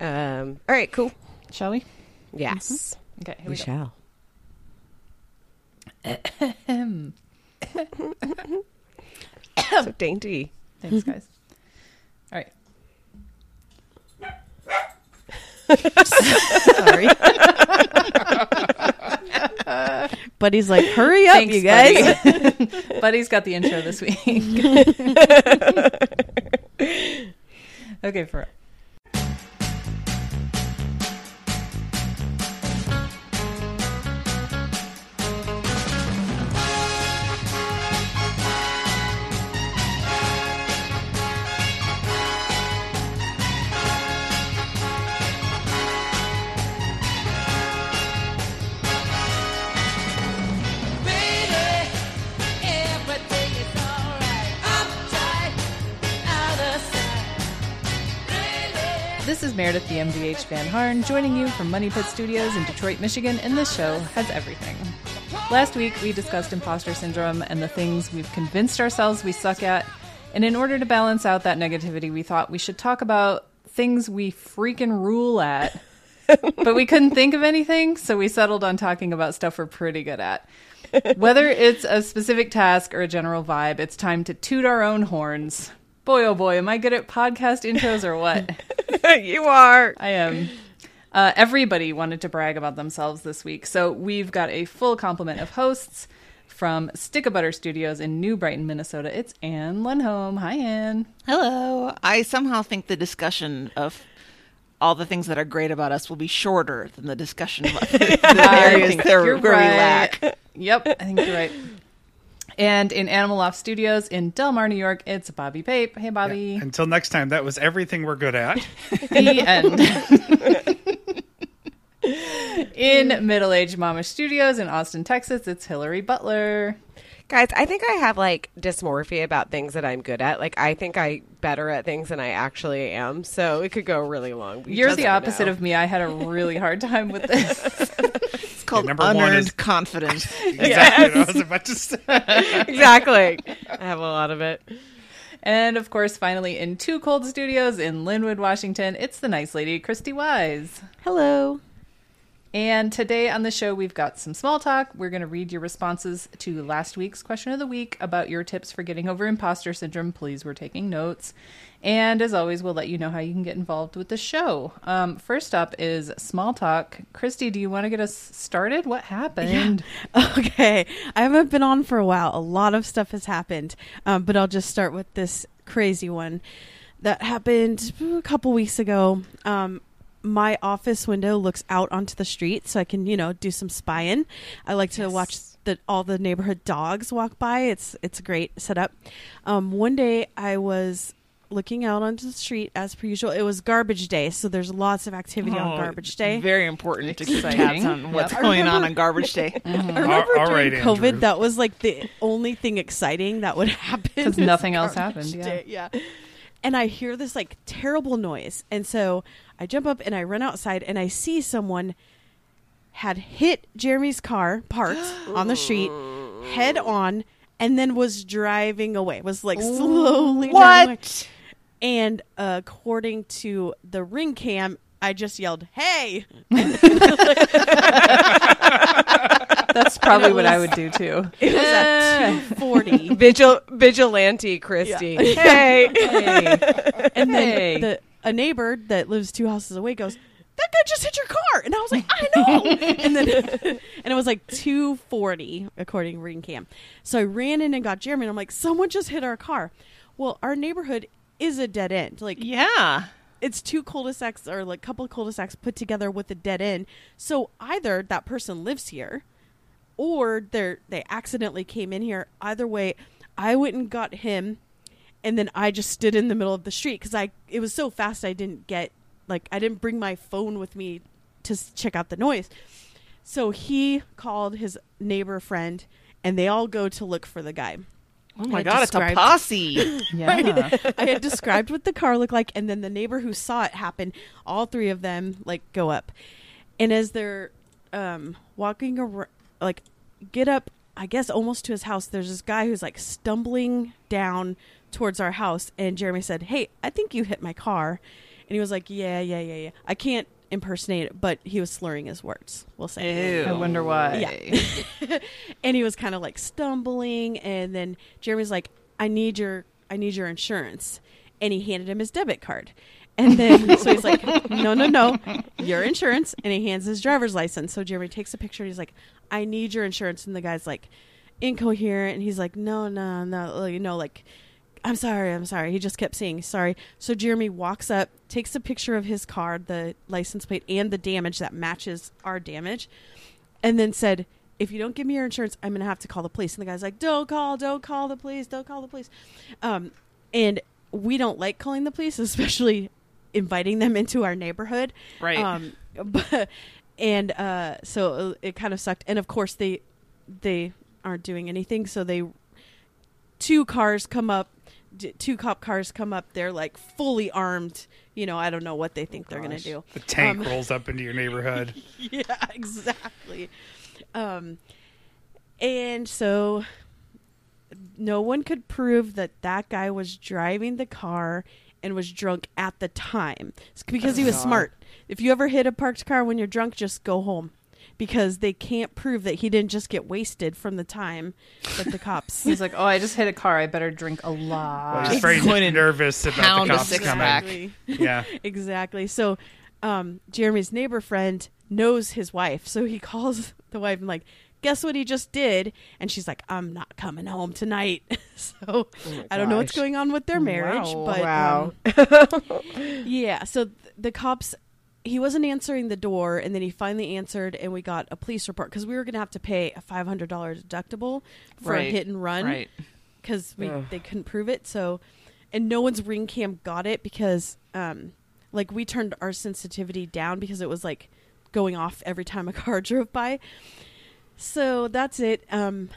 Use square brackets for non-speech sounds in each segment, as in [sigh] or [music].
Um, all right, cool. Shall we? Yes, Okay, here we we, go. shall. so dainty. Thanks, guys. All right. Sorry. [laughs] Buddy's like, hurry up, Thanks, you guys. Buddy. [laughs] Buddy's got the intro this week. [laughs] okay, for Meredith, the MDH Van Harn, joining you from Money Pit Studios in Detroit, Michigan, and this show has everything. Last week, we discussed imposter syndrome and the things we've convinced ourselves we suck at. And in order to balance out that negativity, we thought we should talk about things we freaking rule at. [laughs] but we couldn't think of anything, so we settled on talking about stuff we're pretty good at. Whether it's a specific task or a general vibe, it's time to toot our own horns. Boy, oh boy, am I good at podcast intros or what? [laughs] you are. I am. Uh, everybody wanted to brag about themselves this week, so we've got a full complement of hosts from Stick of Butter Studios in New Brighton, Minnesota. It's Ann Lenholm. Hi, Ann. Hello. I somehow think the discussion of all the things that are great about us will be shorter than the discussion of [laughs] the, areas there where we right. lack. Yep, I think you're right. And in Animal Loft Studios in Delmar, New York, it's Bobby Pape. Hey, Bobby. Until next time, that was everything we're good at. [laughs] The end. [laughs] in Middle Age Mama Studios in Austin, Texas, it's Hillary Butler. Guys, I think I have like dysmorphia about things that I'm good at. Like I think I better at things than I actually am. So it could go really long. You're the opposite know. of me. I had a really hard time with this. [laughs] It's called number one unearned is- confidence. [laughs] Exactly what I was about to say. [laughs] exactly. I have a lot of it. and of course, finally, in Two Cold Studios in Lynnwood, Washington, it's the nice lady, Christy Wise. Hello. And today on the show, we've got some small talk. We're going to read your responses to last week's question of the week about your tips for getting over imposter syndrome. Please, we're taking notes. And as always, we'll let you know how you can get involved with the show. Um, first up is small talk. Christy, do you want to get us started? What happened? [laughs] Okay. I haven't been on for a while. A lot of stuff has happened. Um, but I'll just start with this crazy one that happened a couple weeks ago. Um, my office window looks out onto the street so I can, you know, do some spying. I like to watch the all the neighborhood dogs walk by. It's it's a great setup. Um, one day I was looking out onto the street as per usual. It was garbage day, so there's lots of activity on Oh, garbage day. Very important to keep Exciting. tabs on what's Yep. going on on garbage day. I remember all during right, COVID, Andrew. that was like the only thing exciting that would [laughs] happen 'Cause is nothing else garbage happened, yeah. yeah. And I hear this like terrible noise, and so I jump up and I run outside, and I see someone had hit Jeremy's car parked [gasps] on the street, head on, and then was driving away. Was like slowly. What? And uh, according to the ring cam, I just yelled, "Hey!" [laughs] That's probably what I would do too. [laughs] It was at two forty. [laughs] Vigil vigilante Christy. Hey. Hey. And then Hey. the a neighbor that lives two houses away goes, "That guy just hit your car," and I was like, "I know." [laughs] and then [laughs] and it was like two forty according to Ring Cam. So I ran in and got Jeremy, and I'm like, "Someone just hit our car." Well, our neighborhood is a dead end. Like Yeah. it's two cul-de-sacs or like couple cul-de-sacs put together with a dead end. So either that person lives here or they're they accidentally came in here. Either way, I went and got him and then I just stood in the middle of the street cuz I it was so fast I didn't get like I didn't bring my phone with me to check out the noise. So he called his neighbor friend and they all go to look for the guy. Oh my I god, it's a posse. [laughs] [laughs] Yeah. I had described what the car looked like, and then the neighbor who saw it happen, all three of them like go up, and as they're um, walking around, like get up, I guess almost to his house. There's this guy who's like stumbling down towards our house, and Jeremy said, "Hey, I think you hit my car," And he was like, "Yeah, yeah, yeah, yeah." I can't impersonate it, but he was slurring his words. We'll say. Ew. I wonder why. Yeah. [laughs] and he was kind of like stumbling and then Jeremy's like I need your I need your insurance and he handed him his debit card. And then [laughs] so he's like no no no your insurance and he hands his driver's license. So Jeremy takes a picture and he's like I need your insurance and the guy's like incoherent and he's like no no no you know like I'm sorry, I'm sorry. He just kept saying sorry. So Jeremy walks up, takes a picture of his card, the license plate, and the damage that matches our damage, and then said, "If you don't give me your insurance, I'm gonna have to call the police." And the guy's like, "Don't call, don't call the police, don't call the police." Um, and we don't like calling the police, [laughs] especially inviting them into our neighborhood. Right. Um, [laughs] but, and uh, so it kind of sucked. And of course, they they aren't doing anything. So they two cars come up, two cop cars come up. They're like fully armed. You know, I don't know what they think they're gonna do. The tank Um, [laughs] rolls up into your neighborhood. [laughs] yeah, exactly. Um, and so no one could prove that that guy was driving the car and was drunk at the time It's because he was smart. If you ever hit a parked car when you're drunk, just go home. Because they can't prove that he didn't just get wasted from the time that the cops. He's like, oh, I just hit a car. I better drink a lot. Well, he's very Going in nervous about pound the cops six coming. pack. Exactly. Yeah. [laughs] exactly. So, um, Jeremy's neighbor friend knows his wife, so he calls [laughs] the wife and like, guess what he just did? And she's like, I'm not coming home tonight. [laughs] so I don't know what's going on with their marriage, Wow. but Wow. um, yeah. So th- the cops. He wasn't answering the door, and then he finally answered, and we got a police report because we were going to have to pay a five hundred dollars deductible for a hit and run because we Ugh. they couldn't prove it. So, and no one's ring cam got it because, um, like we turned our sensitivity down because it was like going off every time a car [laughs] drove by. So that's it. Um,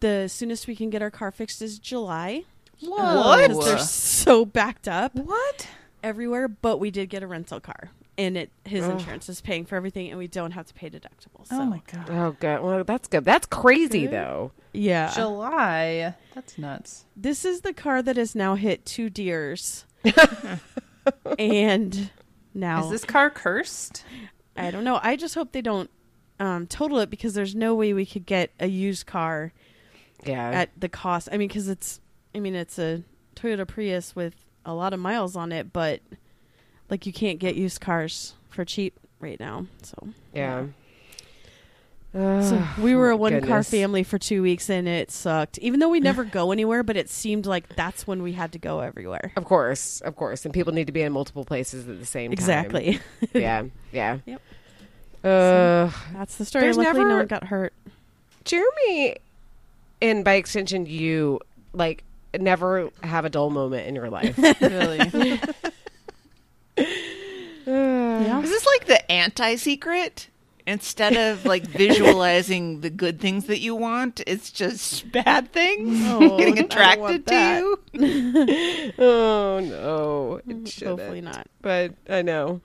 the soonest we can get our car fixed is July. What? They're so backed up What? everywhere. But we did get a rental car, and it his Ugh. insurance is paying for everything, and we don't have to pay deductibles. So. Oh my god. Oh god. Well, that's good. That's crazy Good. though. Yeah. July. That's nuts. This is the car that has now hit two deers. [laughs] and now Is this car cursed? I don't know. I just hope they don't um, total it because there's no way we could get a used car Yeah. at the cost. I mean, because it's, I mean, it's a Toyota Prius with a lot of miles on it, but like you can't get used cars for cheap right now. So, yeah. so we were a my one car family for two weeks and it sucked. Even though we never [laughs] go anywhere, but it seemed like that's when we had to go everywhere. Of course, of course, and people need to be in multiple places at the same time. Exactly. [laughs] yeah, yeah. [laughs] Yep. Uh, That's the story. There's Luckily, no one got hurt. Jeremy, and by extension, you like never have a dull moment in your life. Really? Yeah. Is this like the anti secret? Instead of like [laughs] visualizing the good things that you want, it's just bad things Oh, [laughs] getting attracted to that. you. [laughs] oh no, it shouldn't. Hopefully not. But I know.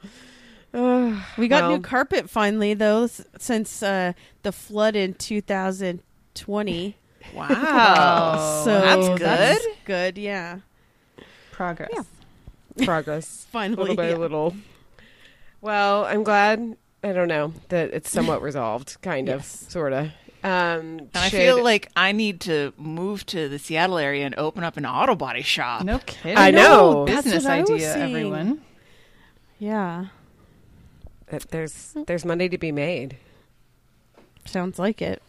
Ugh, We got well, new carpet finally, though, since uh, the flood in 2020. Wow. so that's good. that's good, yeah. Progress. Progress. [laughs] Finally, little by yeah. little. Well, I'm glad. I don't know that it's somewhat [laughs] resolved, kind of, sort of. Um, And I should- feel like I need to move to the Seattle area and open up an auto body shop. No kidding. I know. That's Business what I was idea, everyone. Yeah, that there's there's money to be made. sounds like it.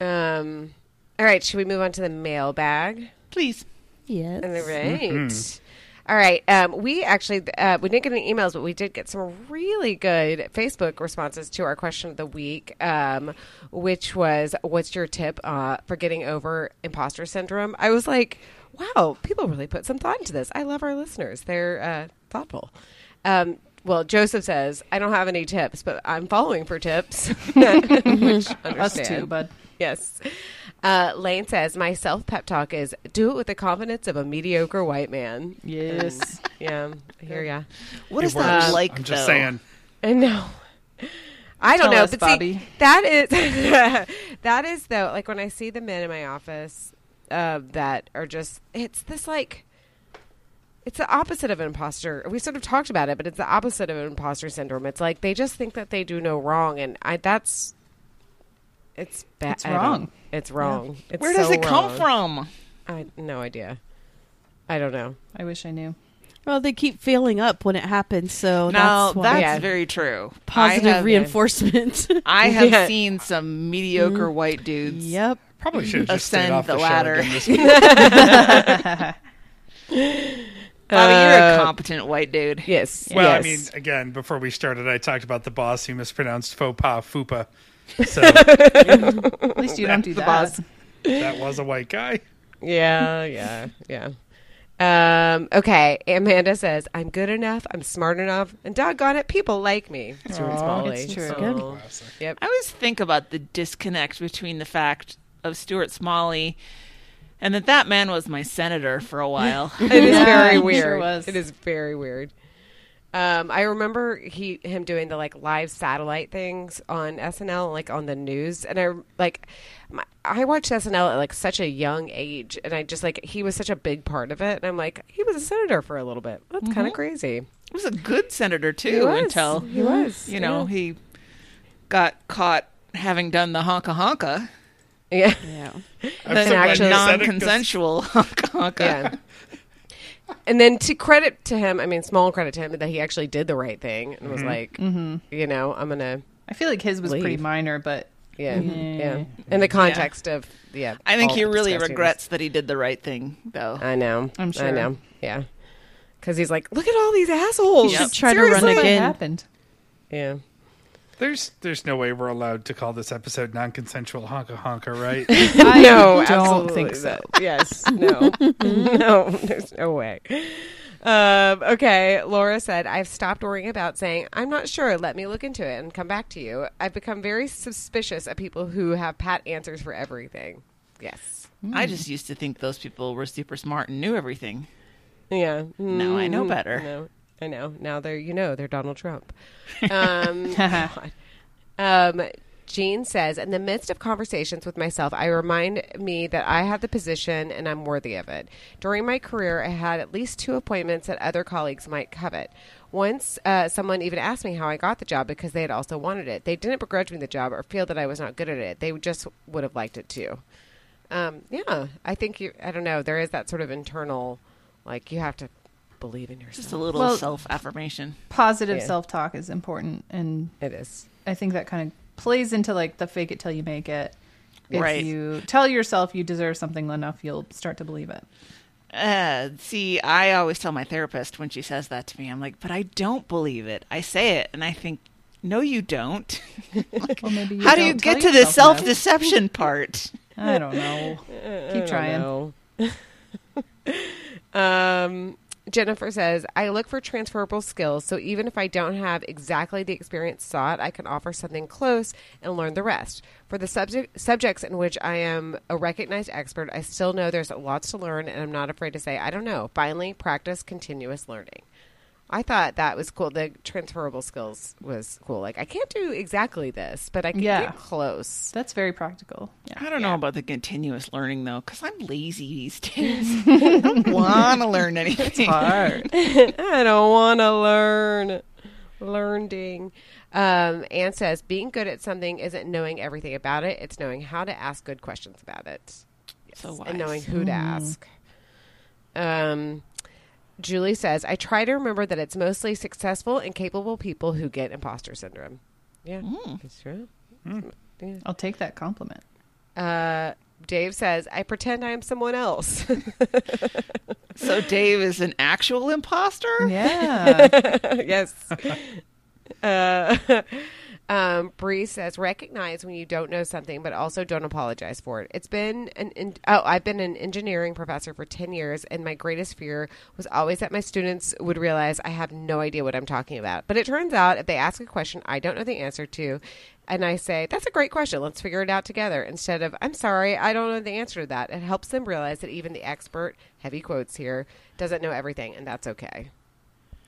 Um, all right, should we move on to the mailbag? Please. Yes. All right. All right. Um, we actually uh, we didn't get any emails, but we did get some really good Facebook responses to our question of the week, um, which was, "What's your tip uh, for getting over imposter syndrome?" I was like, "Wow, people really put some thought into this." I love our listeners; they're uh, thoughtful. Um, well, Joseph says, "I don't have any tips, but I'm following for tips." [laughs] Which Us too, bud. Yes. Uh, Lane says, My self pep talk is do it with the confidence of a mediocre white man. Yes. Yeah, I hear ya. What It is that works. like, I'm just though? saying. I know. I don't Tell know, us, but Bobby. see, that is [laughs] that is though. Like when I see the men in my office uh, that are just, it's this like, it's the opposite of an imposter. We sort of talked about it, but it's the opposite of an imposter syndrome. It's like they just think that they do no wrong, and I that's it's bad. It's wrong. It's wrong. It's Where does so it come wrong. from? I no idea. I don't know. I wish I knew. Well, they keep failing up when it happens, so no, that's, that's Yeah. very true. positive I have, reinforcement. [laughs] I have Yeah. seen some mediocre white dudes. yep. Probably should have just Ascend off the the, ladder. show again this week. [laughs] [laughs] Bobby, you're a Uh, competent white dude. Yes. Well, yes. I mean, again, before we started, I talked about the boss who mispronounced faux pas fupa. [laughs] So At least you don't do The that. boss. that was a white guy. yeah, yeah, yeah. Um, okay, Amanda says, I'm good enough, I'm smart enough, and doggone it, people like me. Stuart Aw, Smalley. it's true. So, Yep. I always think about the disconnect between the fact of Stuart Smalley and that that man was my senator for a while. [laughs] It is Yeah, very [laughs] he sure weird. was. It is very weird. Um, I remember he him doing the like live satellite things on SNL, like on the news, and I like my, I watched SNL at like such a young age, and I just like he was such a big part of it, and I'm like he was a senator for a little bit. That's kind of crazy. he was a good senator too was. until he was, you know he got caught having done the honka honka, yeah, Yeah. [laughs] I'm the so glad you actually- said non-consensual [laughs] honka honka. yeah. And then to credit to him, I mean, small credit to him that he actually did the right thing and was like, mm-hmm. you know, I'm gonna, I feel like his was pretty minor, but yeah, Mhm. yeah. In the context of, yeah, I think he really regrets that he did the right thing, though. I know. I'm I sure. know. Yeah. Because he's like, look at all these assholes. Yep. Try to run Seriously? what again. happened? Yeah. There's there's no way we're allowed to call this episode non-consensual honka honka, right? No, [laughs] I [laughs] no, don't think so. Yes. No. [laughs] no. There's no way. Um, okay. Laura said, I've stopped worrying about saying, I'm not sure. Let me look into it and come back to you. I've become very suspicious of people who have pat answers for everything. Yes. I just used to think those people were super smart and knew everything. Yeah. Now I know Mhm. better. I know. I know. Now they're you know they're Donald Trump. [laughs] Um, God. [laughs] um, Jean says, in the midst of conversations with myself, I remind me that I have the position and I'm worthy of it. During my career, I had at least two appointments that other colleagues might covet. Once, uh, someone even asked me how I got the job because they had also wanted it. They didn't begrudge me the job or feel that I was not good at it. They just would have liked it too. Um, yeah, I think you. I don't know. There is that sort of internal, like you have to believe in yourself. Just a little Well- self-affirmation. Positive Yeah. self-talk is important, and It is. I think that kind of plays into like the fake it till you make it. If Right. you tell yourself you deserve something enough, you'll start to believe it. Uh, see, I always tell my therapist when she says that to me, I'm like, but I don't believe it. I say it, and I think, no, you don't. [laughs] Well, maybe you How do you don't tell get to the self-deception [laughs] part? I don't know. [laughs] Keep trying. um, Jennifer says, I look for transferable skills, so even if I don't have exactly the experience sought, I can offer something close and learn the rest. For the subject, subjects in which I am a recognized expert, I still know there's lots to learn, and I'm not afraid to say, I don't know. Finally, practice continuous learning. I thought that was cool. The transferable skills was cool. Like, I can't do exactly this, but I can Yeah. get close. That's very practical. Yeah. I don't know about the continuous learning though, because I'm lazy these days. [laughs] I don't want to learn anything. Hard. [laughs] I don't want to learn. Learning. Um, Ann says, being good at something isn't knowing everything about it, it's knowing how to ask good questions about it. So wise. And knowing who to ask. Um, Julie says, I try to remember that it's mostly successful and capable people who get imposter syndrome. Yeah, that's true. I'll take that compliment. Uh, Dave says, I pretend I am someone else. [laughs] So Dave is an actual imposter. Yeah. [laughs] yes. [laughs] uh, um, Bree says, recognize when you don't know something, but also don't apologize for it. It's been an in- oh, I've been an engineering professor for ten years, and my greatest fear was always that my students would realize I have no idea what I'm talking about. But it turns out, if they ask a question I don't know the answer to, and I say, "That's a great question. Let's figure it out together," instead of "I'm sorry, I don't know the answer to that," it helps them realize that even the expert, heavy quotes here, doesn't know everything, and that's okay.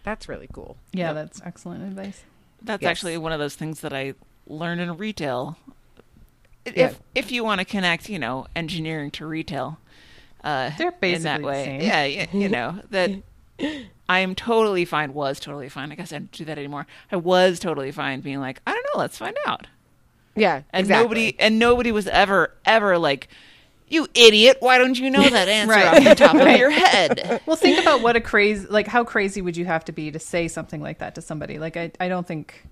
That's really cool. Yeah, that's excellent advice. That's Yes. actually one of those things that I learned in retail. If Yeah. if you want to connect, you know, engineering to retail, uh, They're in that basically way. same. Yeah, you [laughs] know that I am totally fine. Was totally fine. I guess I don't do that anymore. I was totally fine being like, I don't know. Let's find out. Yeah, And exactly. nobody and nobody was ever ever like, you idiot. Why don't you know [laughs] that answer Right. off the top of your head? [laughs] Well, think about what a crazy, like how crazy would you have to be to say something like that to somebody? Like, I, I don't think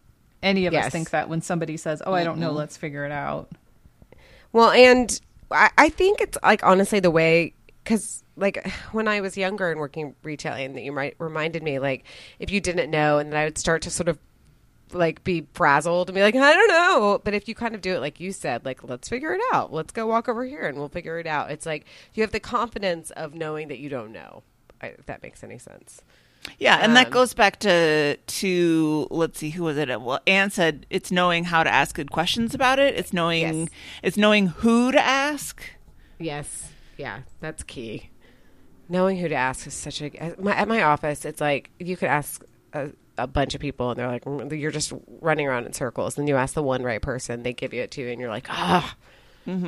any of Yes. us think that when somebody says, "Oh, I don't know, let's figure it out." Well, and I, I think it's like honestly the way because like [sighs] when I was younger and working retailing, that you might reminded me like if you didn't know, and then I would start to sort of like be frazzled and be like I don't know. But if you kind of do it like you said, like let's figure it out. Let's go walk over here and we'll figure it out. It's like you have the confidence of knowing that you don't know. If that makes any sense. Yeah, and that Um, goes back to to let's see who was it? Well, Ann said it's knowing how to ask good questions about it. It's knowing Yes. it's knowing who to ask. Yes. Yeah, that's key. Knowing who to ask is such a. My, at my office, it's like you could ask a, a bunch of people, and they're like, "Mm, you're just running around in circles. And you ask the one right person, they give you it to you, and you're like, ah,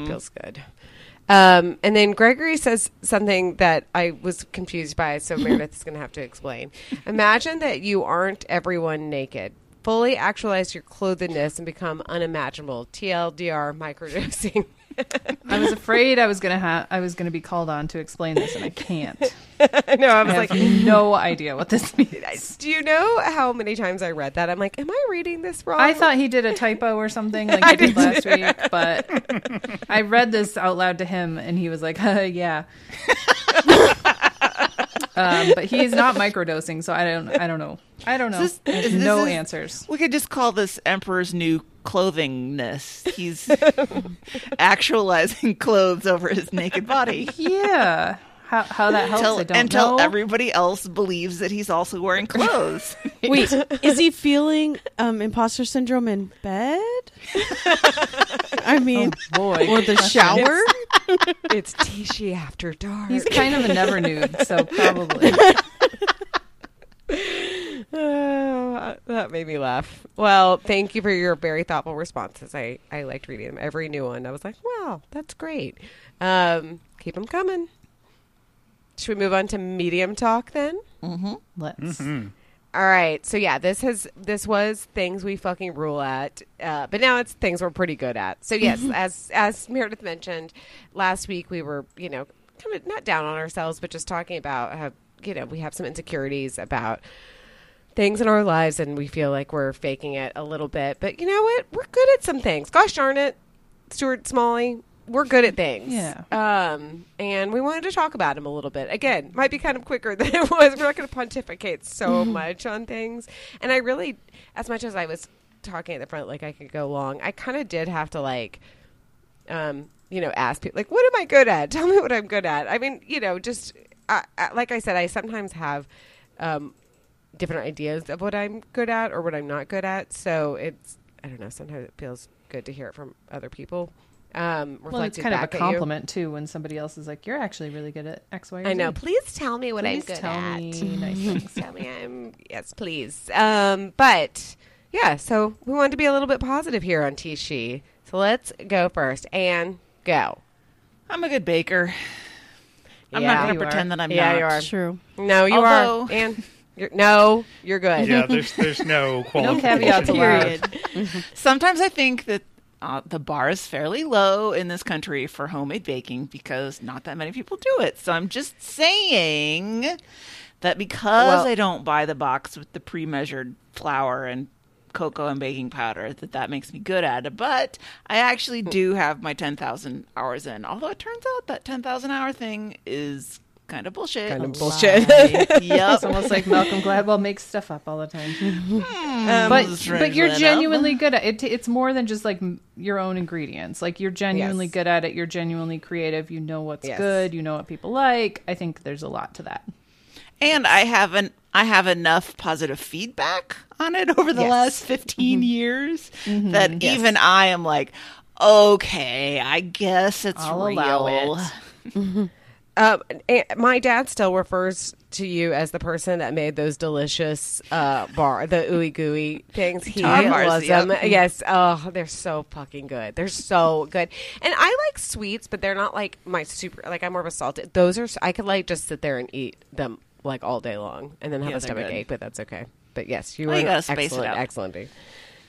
feels good. Um, and then Gregory says something that I was confused by, so [laughs] Meredith is going to have to explain. Imagine that you aren't everyone naked. Fully actualize your clothedness and become unimaginable. TLDR microdosing. [laughs] I was afraid I was gonna have, I was gonna be called on to explain this, and I can't. I know. I I was have like, no idea what this means. [laughs] do you know how many times I read that? I'm like, am I reading this wrong? I thought he did a typo or something [laughs] like I he did did last week, but I read this out loud to him, and he was like, uh, [laughs] "Yeah." Um, but he's not microdosing, so I don't. I don't know. I don't know. This- no is- answers. We could just call this Emperor's new clothingness. He's [laughs] actualizing clothes over his naked body. Yeah. How, how that helps, Until, I don't until know. everybody else believes that he's also wearing [laughs] clothes. Wait, [laughs] is he feeling um, imposter syndrome in bed? I mean, Boy, or the shower? it's Tishy after dark. he's kind of a never [laughs] nude, so probably. Oh, that made me laugh. Well, thank you for your very thoughtful responses. I, I liked reading them. Every new one, I was like, wow, that's great. Um, keep them coming. Should we move on to medium talk then? Mm-hmm. Let's. Mm-hmm. All right. So yeah, this has this was things we fucking rule at, uh, but now it's things we're pretty good at. So yes, mm-hmm. as as Meredith mentioned last week, we were you know kind of not down on ourselves, but just talking about how you know we have some insecurities about things in our lives, and we feel like we're faking it a little bit. But you know what? We're good at some things. Gosh darn it, Stuart Smalley. We're good at things. Yeah. Um, and we wanted to talk about him a little bit. Again, might be kind of quicker [laughs] than it was. We're not going to pontificate so much on things. And I really, as much as I was talking at the front, like I could go long, I kind of did have to like, um, you know, ask people like, what am I good at? [laughs] Tell me what I'm good at. I mean, you know, just I, I, like I said, I sometimes have, um, different ideas of what I'm good at or what I'm not good at. So it's, I don't know. Sometimes it feels good to hear it from other people. Um, Well, it's reflected kind of a back at you. compliment too when somebody else is like, "You're actually really good at X, Y, or I know. Please tell me what I'm Please good tell at. me [laughs] nice things. tell me I'm yes, please. Um, but yeah, so we wanted to be a little bit positive here on Tishi. So let's go first and go. I'm a good baker. I'm Yeah, not going you to are. pretend that I'm Yeah, not. you are. True. No, you Although- are. And you're no, you're good. Yeah, there's there's no [laughs] No qualification. caveats allowed. Period. [laughs] Sometimes I think that uh, the bar is fairly low in this country for homemade baking because not that many people do it. So I'm just saying that because Well- I don't buy the box with the pre-measured flour and cocoa and baking powder, that that makes me good at it. But I actually do have my 10,000 hours in. Although it turns out that 10,000 hour thing is kind of bullshit. Kind of bullshit. [laughs] It's almost like Malcolm Gladwell makes stuff up all the time. [laughs] Um, but but you're enough. genuinely good at it. It's more than just like your own ingredients. Like you're genuinely Yes. good at it. You're genuinely creative. You know what's Yes. good. You know what people like. I think there's a lot to that. and I haven't I have enough positive feedback on it over the Yes. last 15 mm-hmm. years mm-hmm. that Yes. even I am like okay, I guess it's I'll real. allow it. [laughs] Mm-hmm. And my dad still refers to you as the person that made those delicious uh, bar, the ooey gooey things. He bars, loves them. Yes. Oh, they're so fucking good. They're so good. And I like sweets, but they're not like my super. Like I'm more of a salted. Those are. I could like just sit there and eat them like all day long and then have Yeah, a stomach good. ache, but that's okay. But yes, you Well, were you gotta space excellent, excellent.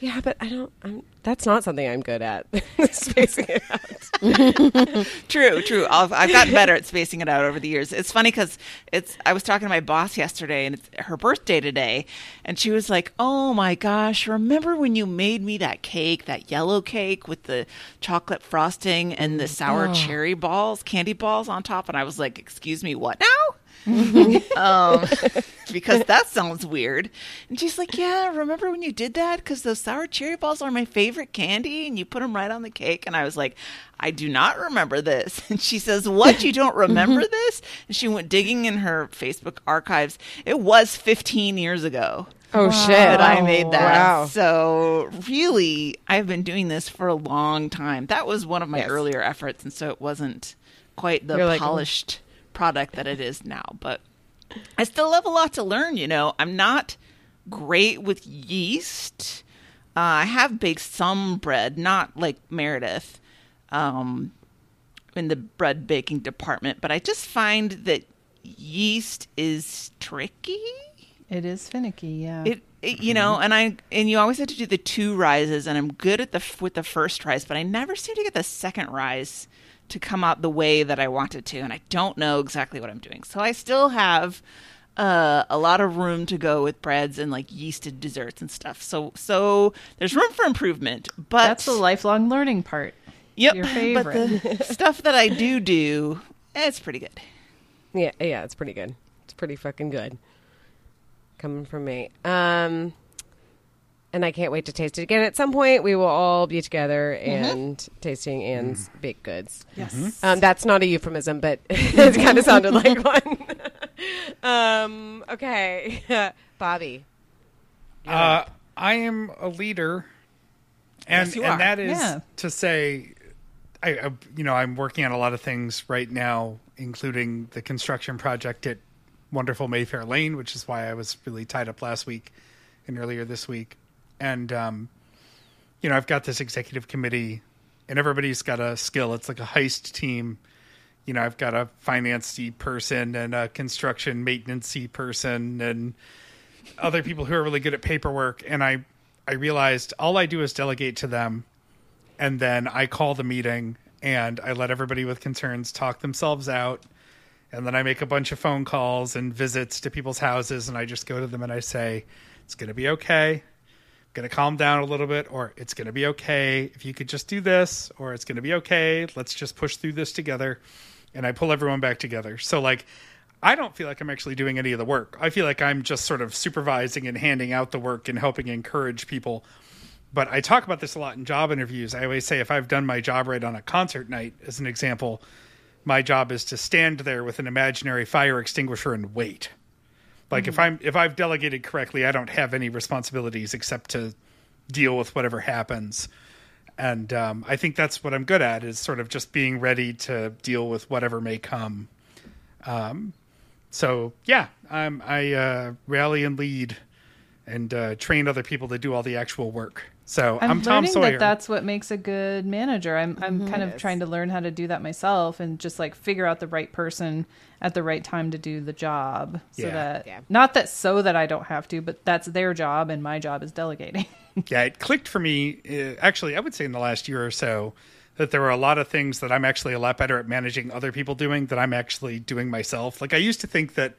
Yeah, but I don't. I'm, that's not something I'm good at. [laughs] Spacing it out. [laughs] True, true. I've, I've gotten better at spacing it out over the years. It's funny because it's. I was talking to my boss yesterday, and it's her birthday today, and she was like, "Oh my gosh, remember when you made me that cake, that yellow cake with the chocolate frosting and the sour oh. cherry balls, candy balls on top?" And I was like, "Excuse me, what now?" [laughs] um, [laughs] because that sounds weird. And she's like, Yeah, remember when you did that? Because those sour cherry balls are my favorite candy, and you put them right on the cake. And I was like, I do not remember this. [laughs] And she says, What? You don't remember this? And she went digging in her Facebook archives. It was 15 years ago Oh shit! I made that. Wow. So really, I've been doing this for a long time. That was one of my Yes. earlier efforts, and so it wasn't quite the You're like, polished product that it is now. But I still have a lot to learn. You know, I'm not great with yeast. Uh, I have baked some bread, not like Meredith, um, in the bread baking department, but I just find that yeast is tricky. It is finicky, yeah. It, it you know, and I and you always have to do the two rises, and I'm good at the with the first rise, but I never seem to get the second rise to come out the way that I want it to, and I don't know exactly what I'm doing. So I still have uh, a lot of room to go with breads and like yeasted desserts and stuff. So so there's room for improvement, but That's the lifelong learning part. yep, your But the [laughs] stuff that I do do, it's pretty good. Yeah, yeah, it's pretty good. It's pretty fucking good. Coming from me. Um and I can't wait to taste it again at some point. We will all be together and tasting Ann's baked goods. Yes. Um, that's not a euphemism, but [laughs] it kind of sounded like [laughs] one. [laughs] um, okay, Bobby. Uh, I am a leader, and Yes, you and are. that is Yeah. to say, I, I you know I'm working on a lot of things right now, including the construction project at Wonderful Mayfair Lane, which is why I was really tied up last week and earlier this week, and um, you know I've got this executive committee, and everybody's got a skill. It's like a heist team. You know, I've got a finance person and a construction maintenance person and other people who are really good at paperwork and I I realized all I do is delegate to them and then I call the meeting and I let everybody with concerns talk themselves out and then I make a bunch of phone calls and visits to people's houses and I just go to them and I say it's going to be okay. Going to calm down a little bit or it's going to be okay if you could just do this or it's going to be okay. Let's just push through this together and I pull everyone back together. So like I don't feel like I'm actually doing any of the work. I feel like I'm just sort of supervising and handing out the work and helping encourage people. But I talk about this a lot in job interviews. I always say if I've done my job right on a concert night, as an example, my job is to stand there with an imaginary fire extinguisher and wait. Like if I'm if I've delegated correctly, I don't have any responsibilities except to deal with whatever happens. And um, I think that's what I'm good at is sort of just being ready to deal with whatever may come. Um, so yeah, I'm, I uh, rally and lead and uh, train other people to do all the actual work. So I'm, I'm, Tom learning Sawyer. that that's what makes a good manager. I'm I'm kind of trying to learn how to do that myself and just like figure out the right person at the right time to do the job. So Yeah. that Yeah. not that so that I don't have to, but that's their job and my job is delegating. [laughs] yeah, it clicked for me. Uh, actually, I would say in the last year or so that there were a lot of things that I'm actually a lot better at managing other people doing that I'm actually doing myself. Like I used to think that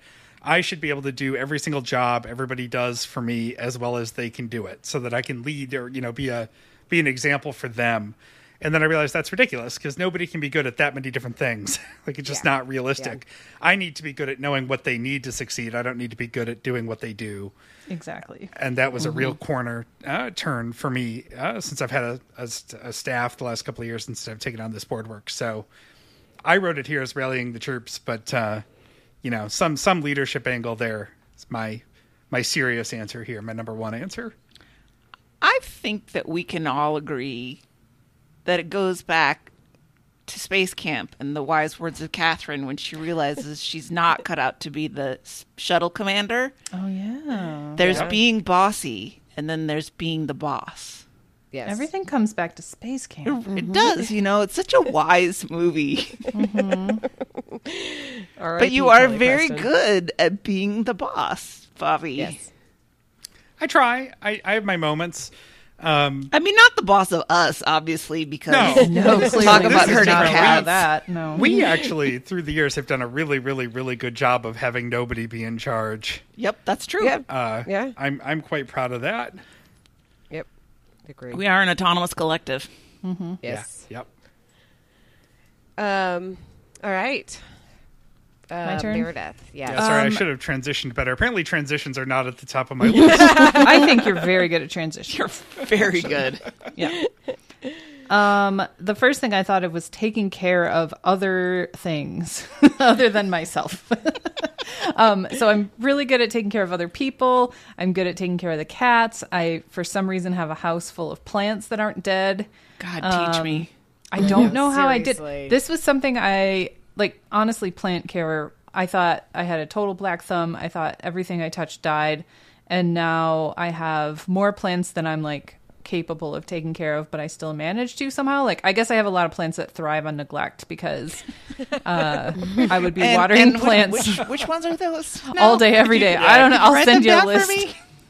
I should be able to do every single job everybody does for me as well as they can do it, so that I can lead or you know be a be an example for them. And then I realized that's ridiculous because nobody can be good at that many different things. [laughs] like it's just Yeah. not realistic. I need to be good at knowing what they need to succeed. I don't need to be good at doing what they do exactly. and that was a Mm-hmm. real corner uh, turn for me uh, since I've had a, a, a staff the last couple of years since I've taken on this board work. So I wrote it here as rallying the troops, but uh, you know, some some leadership angle there is my my serious answer here, my number one answer. I think that we can all agree that it goes back to space camp and the wise words of Catherine when she realizes she's not cut out to be the shuttle commander. Oh yeah. There's Yeah. being bossy, and then there's being the boss. Yes. Everything comes back to space camp. It does, you know. It's such a wise movie. All right, But you are Kelly very Preston. good at being the boss, Bobby. Yes. I try. I, I have my moments. Um, I mean, not the boss of us, obviously, because No. [laughs] No, talk about is hurting not proud cats. that. No. we actually, through the years, have done a really, really, really good job of having nobody be in charge. Yep, that's true. Yep. Uh, Yeah. I'm I'm quite proud of that. Yep. Agree. We are an autonomous collective. yes. Yeah. Yep. Um. All right. Uh, turn? Meredith. Yes. Yeah, sorry, I Um, should have transitioned better. Apparently, transitions are not at the top of my [laughs] list. I think you're very good at transitions. You're very good. Yeah. [laughs] Um, the first thing I thought of was taking care of other things [laughs] other than myself. [laughs] um, so I'm really good at taking care of other people. I'm good at taking care of the cats. I, for some reason, have a house full of plants that aren't dead. God, teach Um, me. I don't know how I did. This was something I like. Honestly, plant care. I thought I had a total black thumb. I thought everything I touched died, and now I have more plants than I'm like capable of taking care of. But I still manage to somehow. Like I guess I have a lot of plants that thrive on neglect because uh, I would be [laughs] And- watering and plants Which, which ones are those? all day, every day. I don't know. I'll send you a list.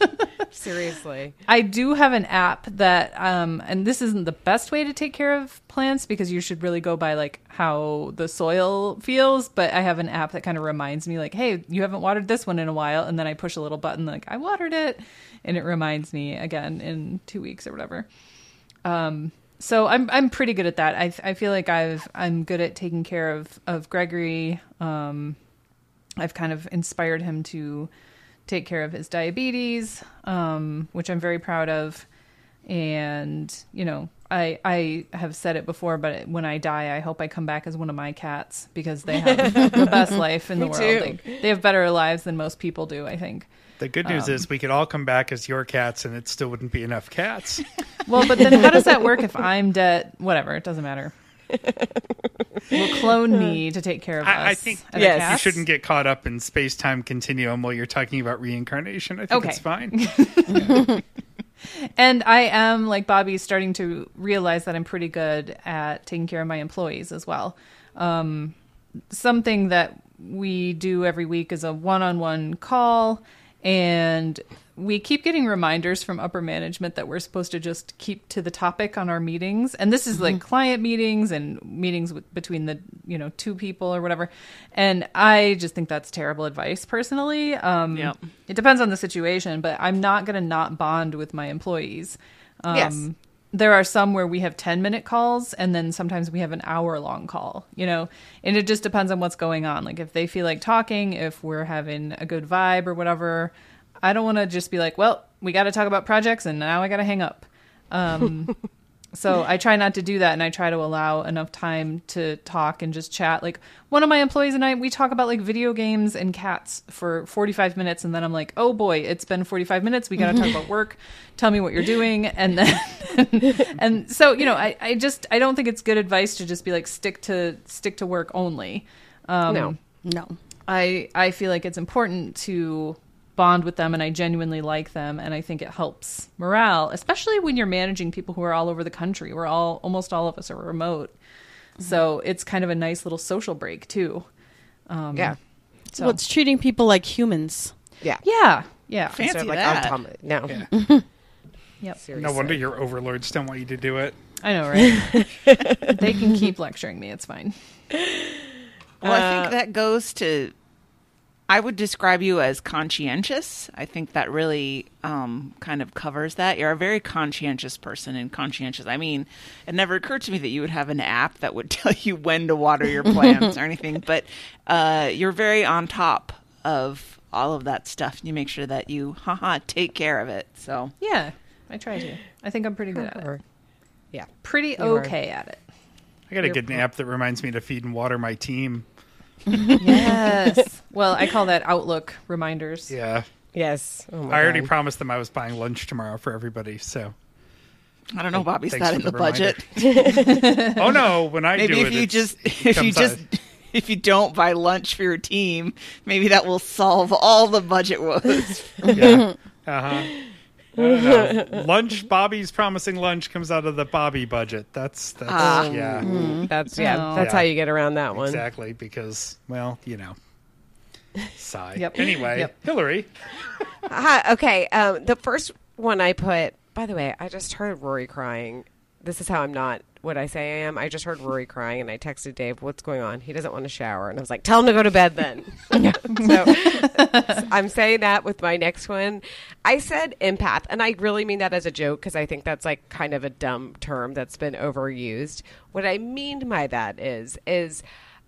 [laughs] Seriously. I do have an app that, um, and this isn't the best way to take care of plants because you should really go by like how the soil feels. But I have an app that kind of reminds me, like, hey, you haven't watered this one in a while, and then I push a little button, like I watered it, and it reminds me again in two weeks or whatever. Um, so I'm I'm pretty good at that. I I feel like I've I'm good at taking care of of Gregory. Um, I've kind of inspired him to take care of his diabetes, um, which I'm very proud of. And you know, I I have said it before, but when I die, I hope I come back as one of my cats because they have the [laughs] best life in the Me world. too. They, they have better lives than most people do. I think. The good news is we could all come back as your cats, and it still wouldn't be enough cats. Well, but then how does that work if I'm dead? Whatever, it doesn't matter. Will clone me to take care of us. I, I think Yes. you shouldn't get caught up in space time continuum while you're talking about reincarnation. I think Okay. it's fine. [laughs] [laughs] And I am like Bobby, starting to realize that I'm pretty good at taking care of my employees as well. Um, something that we do every week is a one-on-one call, and we keep getting reminders from upper management that we're supposed to just keep to the topic on our meetings. And this is like client meetings and meetings with, between the you know two people or whatever. And I just think that's terrible advice personally. Um, Yep. It depends on the situation, but I'm not going to not bond with my employees. Um, Yes. There are some where we have 10 minute calls and then sometimes we have an hour long call, you know, and it just depends on what's going on. Like if they feel like talking, if we're having a good vibe or whatever, I don't want to just be like, well, we got to talk about projects and now I got to hang up. Um, [laughs] so I try not to do that and I try to allow enough time to talk and just chat. Like one of my employees and I, we talk about like video games and cats for 45 minutes and then I'm like, oh boy, it's been 45 minutes. We got to talk about [laughs] work. Tell me what you're doing. And then, [laughs] and so, you know, I, I just, I don't think it's good advice to just be like, stick to, stick to work only. Um, No. No. I I feel like it's important to bond with them and I genuinely like them and I think it helps morale, especially when you're managing people who are all over the country. We're all almost all of us are remote. So it's kind of a nice little social break too. Um, Yeah. So Well, it's treating people like humans. Yeah. yeah, yeah. Fancy Instead of like that. automa- No. Yeah. [laughs] Yep. Seriously. No wonder your overlords don't want you to do it. I know, right? [laughs] they can keep lecturing me. It's fine. Well, I Uh, think that goes to. I would describe you as conscientious. I think that really um, kind of covers that. You're a very conscientious person, and conscientious. I mean, it never occurred to me that you would have an app that would [laughs] tell you when to water your plants or anything. [laughs] But uh, you're very on top of all of that stuff. You make sure that you, haha, take care of it. So Yeah, I try to. I think I'm pretty good at it. Yeah. Pretty You are. okay at it. I got to You're get an app that reminds me to feed and water my team. Yes. [laughs] well, I call that Outlook reminders. Yeah. Yes. Oh my I already God. promised them I was buying lunch tomorrow for everybody. So, I don't know, Bobby's Thanks that in the, the budget. oh no, when I maybe do if it, you just [laughs] if you just out- if you don't buy lunch for your team, maybe that will solve all the budget woes. [laughs] yeah. Uh huh. I don't know. [laughs] lunch. Bobby's promising lunch comes out of the Bobby budget. That's that's Ah. yeah, That's yeah. Oh. That's Yeah. how you get around that one. exactly. Because well, you know, sigh. Yep. Anyway, Yep. Hillary. Hi, okay. Um, the first one I put. By the way, I just heard Rory crying. This is how I'm not what I say I am. I just heard Rory crying, and I texted Dave, "What's going on?" He doesn't want to shower, and I was like, "Tell him to go to bed then." [laughs] [laughs] so I'm saying that with my next one. I said empath, and I really mean that as a joke because I think that's like kind of a dumb term that's been overused. What I mean by that is, is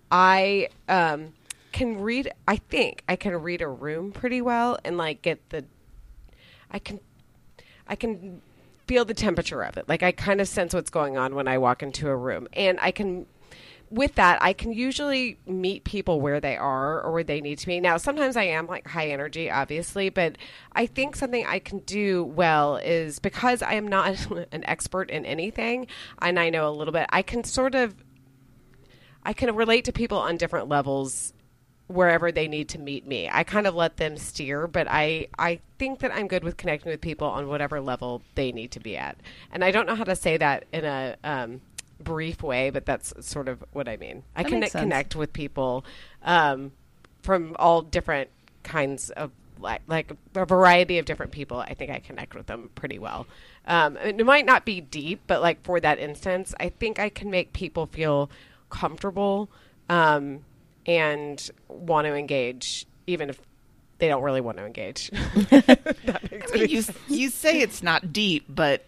I um, can read. I think I can read a room pretty well and like get the. I can, I can feel the temperature of it. Like I kind of sense what's going on when I walk into a room, and I can with that, I can usually meet people where they are or where they need to be. Now, sometimes I am like high energy, obviously, but I think something I can do well is because I am not [laughs] an expert in anything and I know a little bit, I can sort of I can relate to people on different levels wherever they need to meet me. I kind of let them steer, but I I think that I'm good with connecting with people on whatever level they need to be at. And I don't know how to say that in a um, brief way, but that's sort of what I mean. I That can makes connect with people um, from all different kinds of like like a variety of different people. I think I connect with them pretty well. Um, it might not be deep, but like for that instance, I think I can make people feel comfortable um, and want to engage, even if they don't really want to engage. [laughs] I mean, you you say it's not deep, but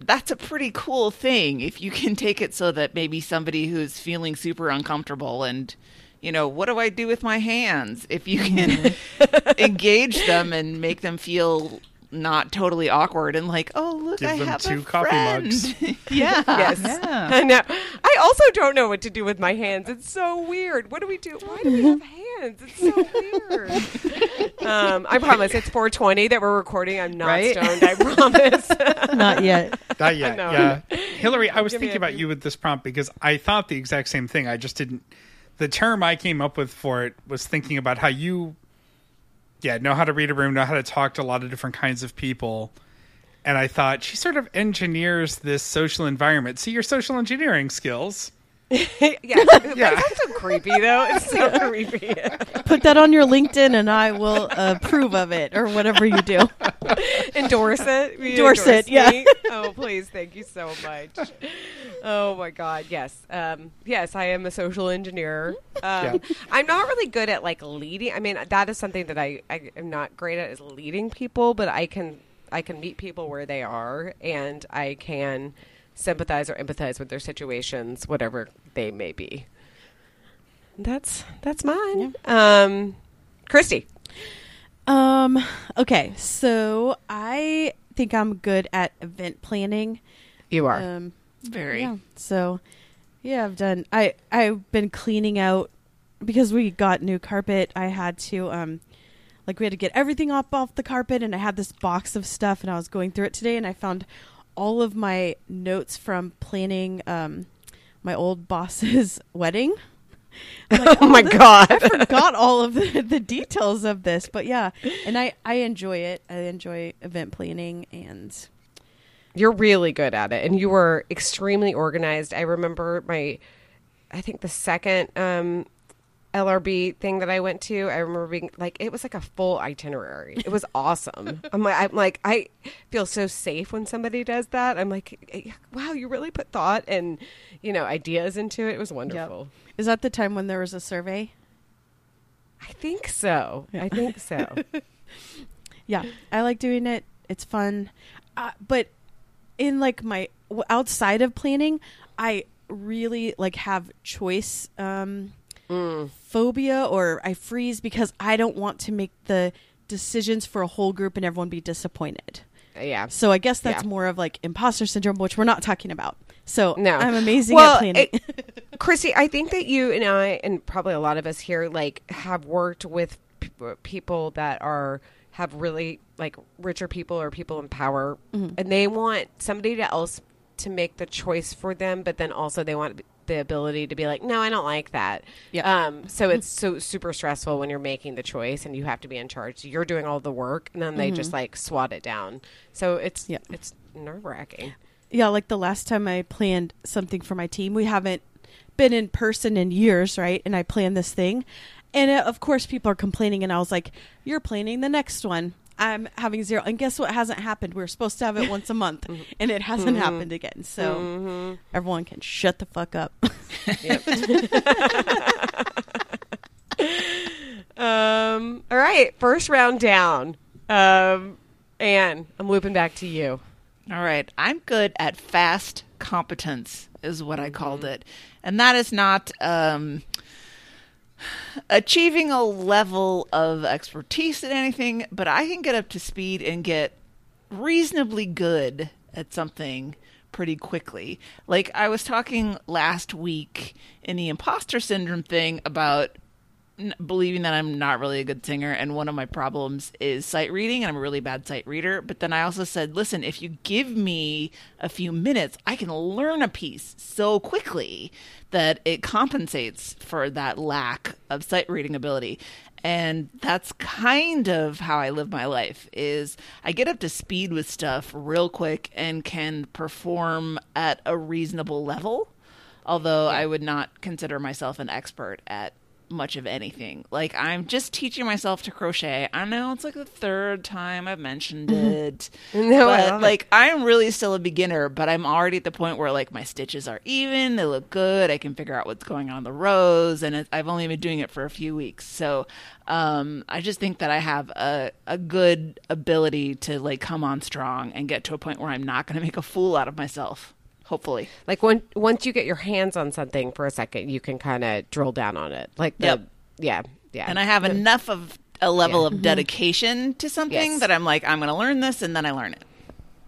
that's a pretty cool thing if you can take it so that maybe somebody who's feeling super uncomfortable and you know what do I do with my hands if you can [laughs] engage them and make them feel not totally awkward and like oh look Give I them have two a coffee friend. mugs. [laughs] [laughs] yeah Yes. Yeah. I know. I also don't know what to do with my hands. It's so weird. What do we do? Why do we have [laughs] hands? It's so weird. um, I promise it's 420 that we're recording. I'm not Right? stoned. I promise. Not yet. Not yet. know. Yeah. Hillary, I was Give thinking about few- you with this prompt because I thought the exact same thing. I just didn't. The term I came up with for it was thinking about how you, yeah, know how to read a room, know how to talk to a lot of different kinds of people. And I thought she sort of engineers this social environment. See your social engineering skills. [laughs] yeah. [laughs] Yeah. That's so creepy, though. It's so creepy. [laughs] Put that on your LinkedIn, and I will approve of it or whatever you do. endorse it. Will you Endorse it, yeah. Oh, please. Thank you so much. Oh my God. Yes. Um, yes, I am a social engineer. Um, Yeah. I'm not really good at like leading. I mean, that is something that I, I am not great at is leading people, but I can, I can meet people where they are and I can sympathize or empathize with their situations, whatever they may be. That's, that's mine. Um, Christy. Um. Okay. So I think I'm good at event planning. You are. Um. very Yeah. So, yeah, I've done. I I've been cleaning out because we got new carpet. I had to um, like we had to get everything up off the carpet, and I had this box of stuff, and I was going through it today, and I found all of my notes from planning um my old boss's [laughs] wedding. Like, [laughs] oh my this- God. I forgot all of the, [laughs] the details of this, but yeah, and I I enjoy it. I enjoy event planning and You're really good at it, and you were extremely organized. I remember my, I think the second um, LRB thing that I went to. I remember being like, it was like a full itinerary. It was [laughs] awesome. I'm like, I'm like, I feel so safe when somebody does that. I'm like, wow, you really put thought and you know ideas into it. It was wonderful. is that the time when there was a survey? I think so. I think so. [laughs] Yeah, I like doing it. It's fun. Uh, but in like my outside of planning, I really like have choice um phobia or I freeze because I don't want to make the decisions for a whole group and everyone be disappointed. yeah. So I guess that's Yeah. more of like imposter syndrome, which we're not talking about. So No. I'm amazing Well, at planning. it- Chrissy, I think that you and I, and probably a lot of us here, like have worked with p- people that are have really like richer people or people in power, Mm-hmm. and they want somebody else to make the choice for them, but then also they want the ability to be like, no, I don't like that. Yeah. Um, so it's so super stressful when you're making the choice and you have to be in charge. You're doing all the work, and then they just like swat it down. So it's Yeah. it's nerve wracking. Yeah, like the last time I planned something for my team, we haven't been in person in years, right? And I planned this thing. And uh, of course, people are complaining. And I was like, You're planning the next one. I'm having zero. And guess what hasn't happened? We are supposed to have it once a month, [laughs] and it hasn't happened again. So everyone can shut the fuck up. [laughs] [laughs] Um, all right, first round down. Um, Ann, I'm looping back to you. All right. I'm good at fast competence, is what I called it. And that is not um, achieving a level of expertise in anything, but I can get up to speed and get reasonably good at something pretty quickly. Like I was talking last week in the imposter syndrome thing about believing that I'm not really a good singer, and one of my problems is sight reading, and I'm a really bad sight reader. But then I also said, listen, if you give me a few minutes, I can learn a piece so quickly that it compensates for that lack of sight reading ability. And that's kind of how I live my life is I get up to speed with stuff real quick and can perform at a reasonable level although I would not consider myself an expert at much of anything. Like I'm just teaching myself to crochet. I know it's like the third time I've mentioned it. [laughs] No, but it. like I'm really still a beginner, but I'm already at the point where like my stitches are even, they look good, I can figure out what's going on the rows and it, I've only been doing it for a few weeks. So um I just think that I have a a good ability to like come on strong and get to a point where I'm not going to make a fool out of myself. Hopefully. Like when once you get your hands on something for a second, you can kind of drill down on it. Like the Yep. yeah yeah. and I have enough of a level Yeah. of mm-hmm. dedication to something Yes. that I'm like, I'm going to learn this, and then I learn it.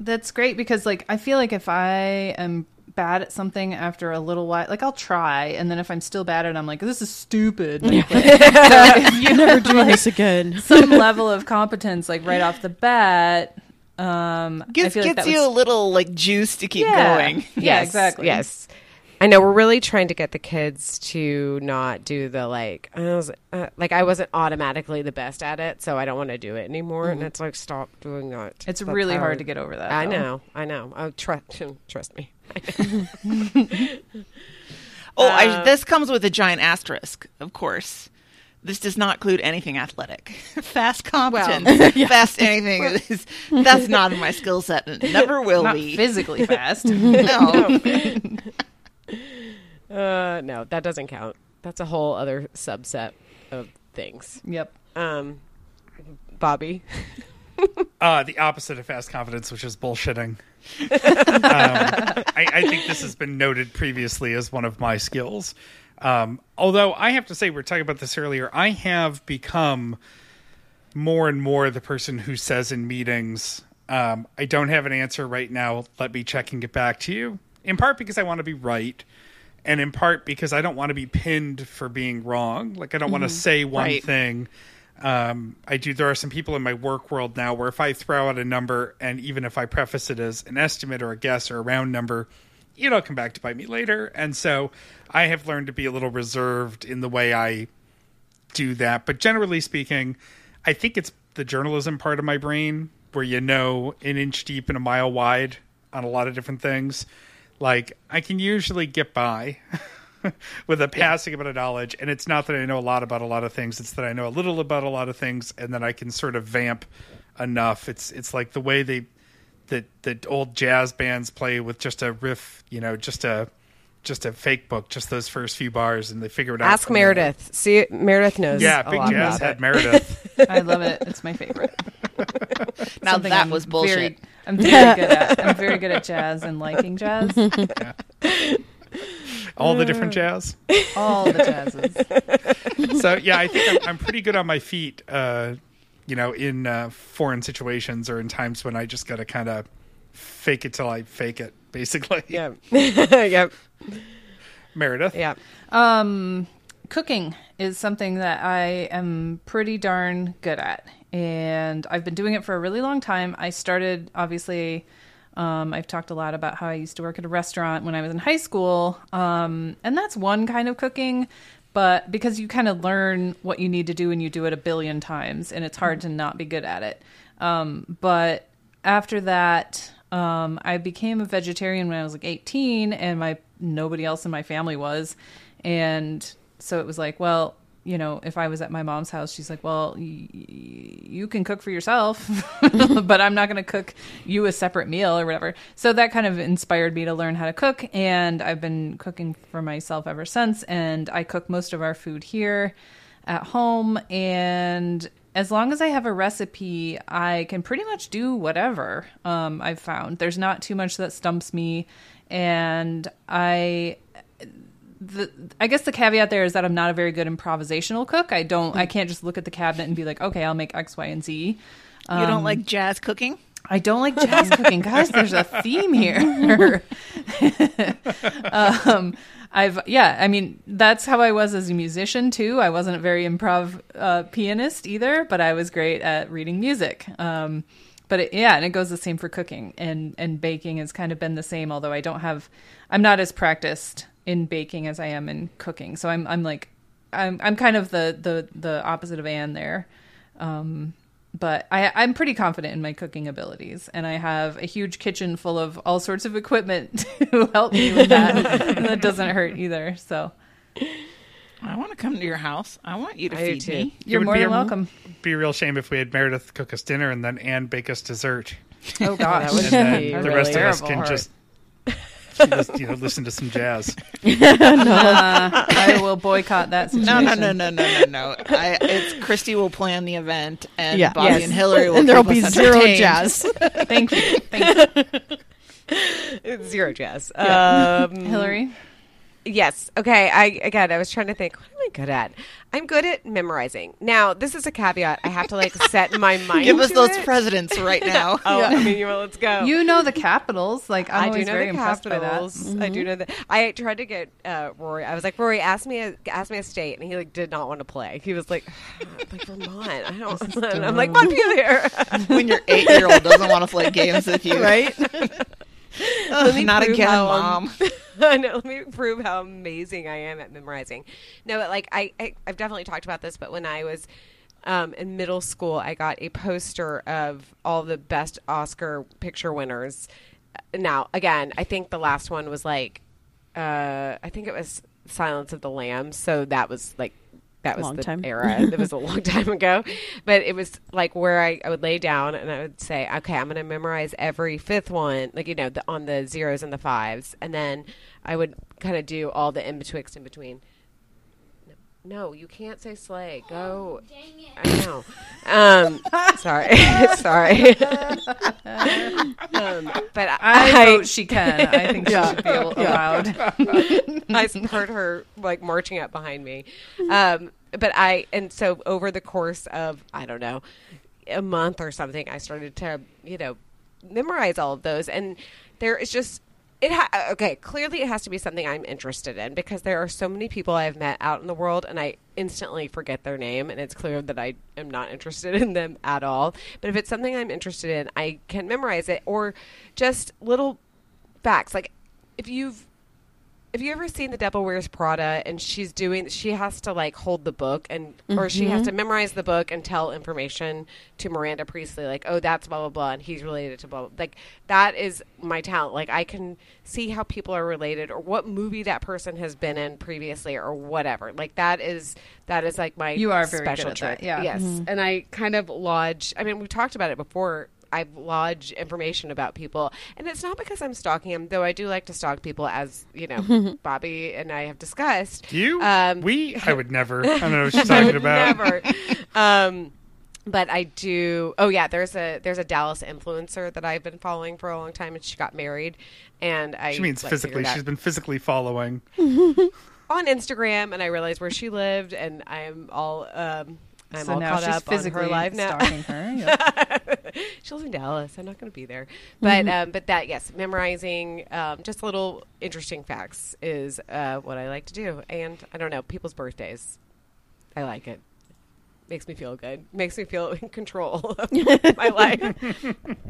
That's great because like I feel like if I am bad at something after a little while, like I'll try, and then if I'm still bad at it, I'm like, this is stupid. Like, [laughs] so [laughs] if you Never doing this again. some level of competence, like right off the bat, um, I Gets, feel like gets that you was- a little like juice to keep Yeah. going. [laughs] Yeah, exactly. Yes. I know we're really trying to get the kids to not do the like I was uh, like I wasn't automatically the best at it, so I don't want to do it anymore. And it's like stop doing that. Mm-hmm. It's That's really hard to get over that. I though. know, I know. Oh, trust [laughs] trust me. [laughs] Oh, Uh, I, this comes with a giant asterisk, of course. This does not include anything athletic. [laughs] Fast competence, [laughs] fast anything. Is, that's not in my skill set. and [laughs] never will Not be. physically fast. no. Uh, no, that doesn't count. That's a whole other subset of things. yep. Um, Bobby. Uh, the opposite of fast confidence, which is bullshitting. um, I, I think this has been noted previously as one of my skills. Um, although I have to say, we are talking about this earlier. I have become more and more the person who says in meetings, um, "I don't have an answer right now. Let me check and get back to you." In part because I want to be right, and in part because I don't want to be pinned for being wrong. Like I don't want to say one Right. thing um, I do. There are some people in my work world now where if I throw out a number, and even if I preface it as an estimate or a guess or a round number, it'll come back to bite me later. And so I have learned to be a little reserved in the way I do that. But generally speaking, I think it's the journalism part of my brain where you know an inch deep and a mile wide on a lot of different things. Like I can usually get by [laughs] with a passing amount of knowledge, and it's not that I know a lot about a lot of things; it's that I know a little about a lot of things, and then I can sort of vamp enough. It's it's like the way they that that old jazz bands play with just a riff, you know, just a just a fake book, just those first few bars, and they figure it out. Ask from there. Meredith. See, Meredith knows. Yeah, a Big lot Jazz about had. Meredith. [laughs] I love it. It's my favorite. [laughs] Now Something that I'm was bullshit. Very, [laughs] I'm very good at. I'm very good at jazz and liking jazz. All the different jazz. All the jazzes. so yeah, I think I'm, I'm pretty good on my feet. Uh, you know, in uh, foreign situations or in times when I just got to kind of fake it till I fake it, [laughs] basically. Yeah. [laughs] yep. Meredith. Yeah. Um, cooking is something that I am pretty darn good at, and I've been doing it for a really long time. I started obviously Um, I've talked a lot about how I used to work at a restaurant when I was in high school, um, and that's one kind of cooking. But because you kind of learn what you need to do and you do it a billion times, and it's hard to not be good at it. Um, but after that, um, I became a vegetarian when I was like 18, and my nobody else in my family was, and so it was like, well, you know, if I was at my mom's house, she's like, well, y- you can cook for yourself, [laughs] but I'm not going to cook you a separate meal or whatever. So that kind of inspired me to learn how to cook, and I've been cooking for myself ever since. And I cook most of our food here at home, and as long as I have a recipe, I can pretty much do whatever. Um, I've found there's not too much that stumps me, and I the I guess the caveat there is that I'm not a very good improvisational cook. I don't I can't just look at the cabinet and be like, okay, I'll make X, Y, and Z. you Um, don't like jazz cooking? I don't like jazz [laughs] cooking, guys. There's a theme here. [laughs] um, I've yeah, I mean that's how I was as a musician too. I wasn't a very improv uh, pianist either, but I was great at reading music. Um, but it, yeah, and it goes the same for cooking and and baking has kind of been the same. Although I don't have, I'm not as practiced in baking as I am in cooking. So I'm I'm like I'm I'm kind of the the the opposite of Ann there. Um, but I, I'm pretty confident in my cooking abilities, and I have a huge kitchen full of all sorts of equipment [laughs] to help me with that. and that doesn't hurt either. So I want to come to your house. I want you to I feed too. me. you're more than a- welcome. Be a real shame if we had Meredith cook us dinner and then Ann bake us dessert, Oh God, That would be the really rest of us can Heart. just [laughs] you know listen to some jazz. [laughs] Uh, I will boycott that situation. No, no, no, no, no, no, no. I, it's Christy will plan the event, and Yeah. Bobby Yes. and Hillary will and there'll be zero jazz. [laughs] Thank you, thank you, It's zero jazz. Um, Hillary. Yes. Okay. I again, I was trying to think. What am I good at? I'm good at memorizing. Now, this is a caveat. I have to like [laughs] set my mind. Give us to those it. presidents right now. Oh, I mean, well, let's go. You know the capitals. Like I'm I do know very the impressed by that. capitals. I do know that. I tried to get uh, Rory. I was like, Rory, ask me a ask me a state, and he like did not want to play. He was like, like [laughs] Vermont. I don't. And [laughs] I'm like, Montpelier. when your eight year old doesn't want to play games with you, right? [laughs] Ugh, me not again, how mom. [laughs] I know. Let me prove how amazing I am at memorizing. No, but like I, I I've definitely talked about this. But when I was um, in middle school, I got a poster of all the best Oscar picture winners. Now, again, I think the last one was like, uh, I think it was Silence of the Lambs. So that was like. That was Long the time. era. It was a long [laughs] time ago, but it was like where I, I would lay down and I would say, "Okay, I'm going to memorize every fifth one, like you know, the, on the zeros and the fives, and then I would kind of do all the in betwixt in between. No, you can't say sleigh. Go. I know. Um, [laughs] sorry, [laughs] sorry. [laughs] um, but I, I, vote she can. I think she should be al- allowed. I heard her like marching up behind me. Um, but I, and so over the course of, I don't know, a month or something, I started to, you know, memorize all of those. And there is just, it ha- uh, okay, clearly it has to be something I'm interested in because there are so many people I've met out in the world and I instantly forget their name and it's clear that I am not interested [laughs] in them at all. But if it's something I'm interested in, I can memorize it or just little facts. Like if you've have you ever seen the devil wears prada and she's doing she has to like hold the book and or she has mm-hmm. to memorize the book and tell information to Miranda Priestly like oh that's blah blah blah and he's related to blah, blah like that is my talent. Like i can see how people are related or what movie that person has been in previously or whatever. Like that is that is like my You are very good special at that, trick yeah. yes. Mm-hmm. And i kind of lodge i mean we talked about it before I've lodged information about people, and it's not because I'm stalking them, though I do like to stalk people, as you know, [laughs] Bobby and I have discussed. You, Um, we, [laughs] I would never. I don't know what she's I [laughs] talking about. Never. um, but I do. Oh yeah, there's a there's a Dallas influencer that I've been following for a long time, and she got married, and I She means like, physically. She's been physically following. on Instagram, and I realized where she lived, and I'm all um, I'm so all now caught she's up on physically her live now. stalking her. [laughs] Yep. she lives in Dallas. I'm not going to be there, but um, but that yes, memorizing um, just little interesting facts is uh, what I like to do, and I don't know people's birthdays. I like it. makes me feel good. Makes me feel [laughs] in control of [laughs] my life.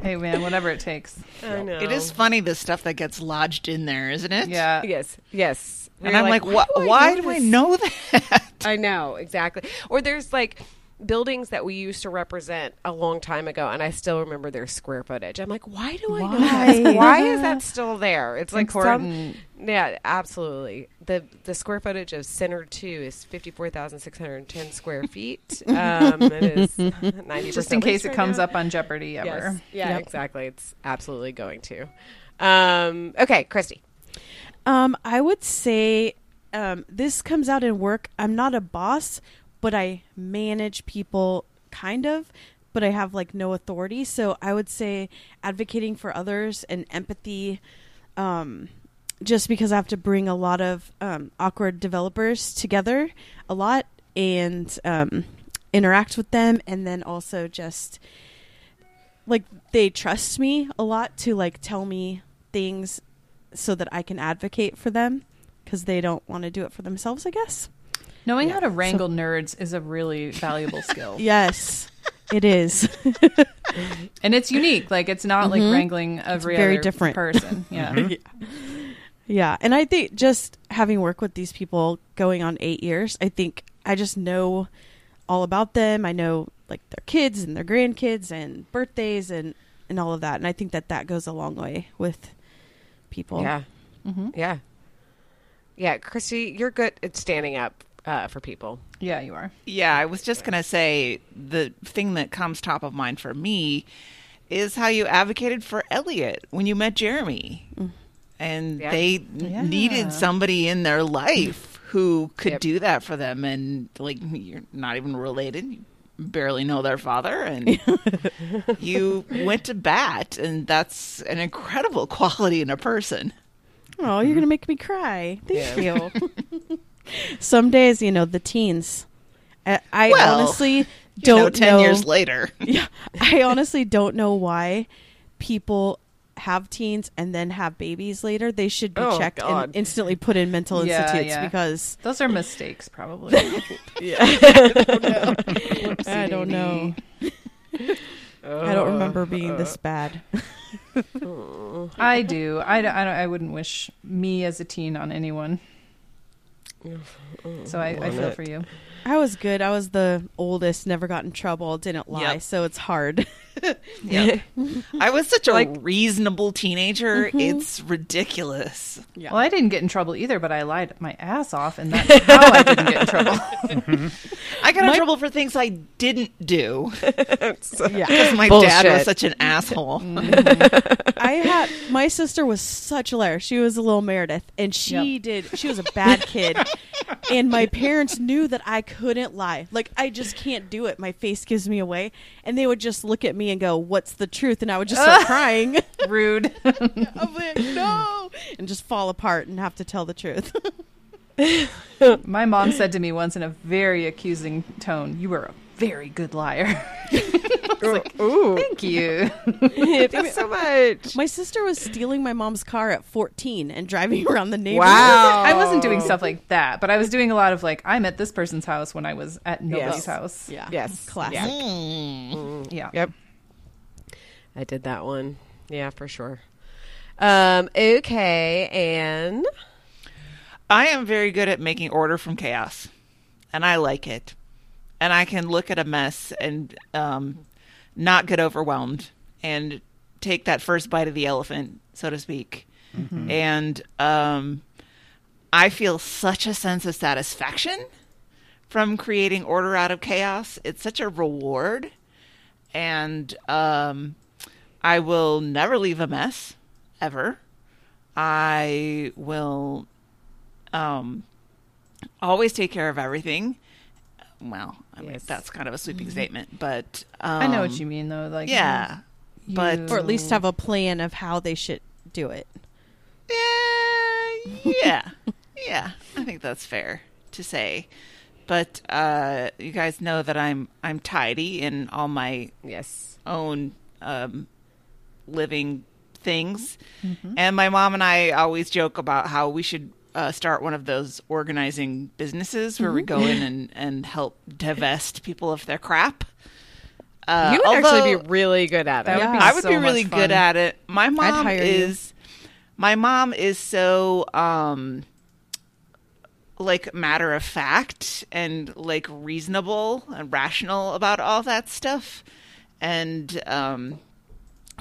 Hey man, whatever it takes. I know. It is funny the stuff that gets lodged in there, isn't it? Yeah. Yes. Yes. And I'm like, why, do I why know do I know [laughs] that? I know exactly. Or there's like buildings that we used to represent a long time ago, and I still remember their square footage. I'm like, why do I know that? [laughs] Why is that still there? It's, like important. Some, yeah, absolutely. the The square footage of Center Two is fifty four thousand six hundred ten square feet. [laughs] Um, it is ninety Just in case it comes up on Jeopardy ever. Yes. Yeah, Yep. exactly. It's absolutely going to. Um, okay, Christy. Um, I would say um, this comes out in work. I'm not a boss, but I manage people kind of, but I have like no authority. So I would say advocating for others and empathy. Um, just because I have to bring a lot of um, awkward developers together a lot and um, interact with them, and then also just like they trust me a lot to like tell me things so that I can advocate for them because they don't want to do it for themselves, I guess. Knowing how to wrangle nerds is a really valuable skill. [laughs] Yes, it is. [laughs] And it's unique. Like it's not like Mhm. wrangling every very other different. person. [laughs] Yeah. yeah, and I think just having worked with these people going on eight years, I think I just know all about them. I know like their kids and their grandkids and birthdays and and all of that, and I think that that goes a long way with people. Yeah. hmm Yeah. Yeah, Christy, you're good at standing up uh, for people. Yeah, you are. Yeah, I was just going to say the thing that comes top of mind for me is how you advocated for Elliot when you met Jeremy. And Yeah. they Yeah. needed somebody in their life who could Yep. do that for them. And, like, you're not even related. You barely know their father. And [laughs] you went to bat. And that's an incredible quality in a person. Oh, you're gonna make me cry. Thank Yeah. you. [laughs] Some days, you know, the teens. I, I Well, honestly don't know, 10 know. years later. [laughs] yeah, I honestly don't know why people have teens and then have babies later. They should be Oh, checked God. and instantly put in mental Yeah, institutes yeah. because Those are mistakes, probably. [laughs] yeah, [laughs] I don't know. I don't uh, remember being this uh. bad. [laughs] I do. I, don't- I, don't, I wouldn't wish me as a teen on anyone. So I, I feel it. for you. I was good. I was the oldest, never got in trouble, didn't lie, Yep. so it's hard. Yeah. [laughs] I was such a Like- reasonable teenager. Mm-hmm. It's ridiculous. yeah. Well, I didn't get in trouble either, but I lied my ass off, and that's [laughs] how I didn't get in trouble. Mm-hmm. I got My- in trouble for things I didn't do [laughs] yeah. because my dad was such an asshole. Mm-hmm. I had my sister was such a liar. She was a little Meredith, and she Yep. did. She was a bad kid, and my parents knew that I couldn't lie. Like I just can't do it. My face gives me away, and they would just look at me and go, "What's the truth?" And I would just start [laughs] crying. Rude. [laughs] I'm like, "No," and just fall apart and have to tell the truth. [laughs] My mom said to me once in a very accusing tone, "You were a very good liar." Ooh, Thank you. thanks so much. my sister was stealing my mom's car at 14 and driving around the neighborhood. Wow. I wasn't doing stuff like that, but I was doing a lot of like I'm at this person's house when I was at nobody's Yes. house. Yeah. Yes. Classic. Yeah. Mm. Yeah. Yep. I did that one. Yeah, for sure. Um, okay, and I am very good at making order from chaos, and I like it. And I can look at a mess and um, not get overwhelmed and take that first bite of the elephant, so to speak. And um, I feel such a sense of satisfaction from creating order out of chaos. It's such a reward. And um, I will never leave a mess, ever. I will um, always take care of everything. Well, I mean, Yes. that's kind of a sweeping statement, but um, I know what you mean though. Like Yeah, you- but Or at least have a plan of how they should do it. Yeah, yeah, yeah. I think that's fair to say. But uh, you guys know that I'm I'm tidy in all my yes, own um, living things, and my mom and I always joke about how we should uh, start one of those organizing businesses where we go in and, and help divest people of their crap. Uh, you would actually be really good at it. That would be I would so be really good at it. My mom hire you. is my mom is so um like matter of fact and like reasonable and rational about all that stuff and um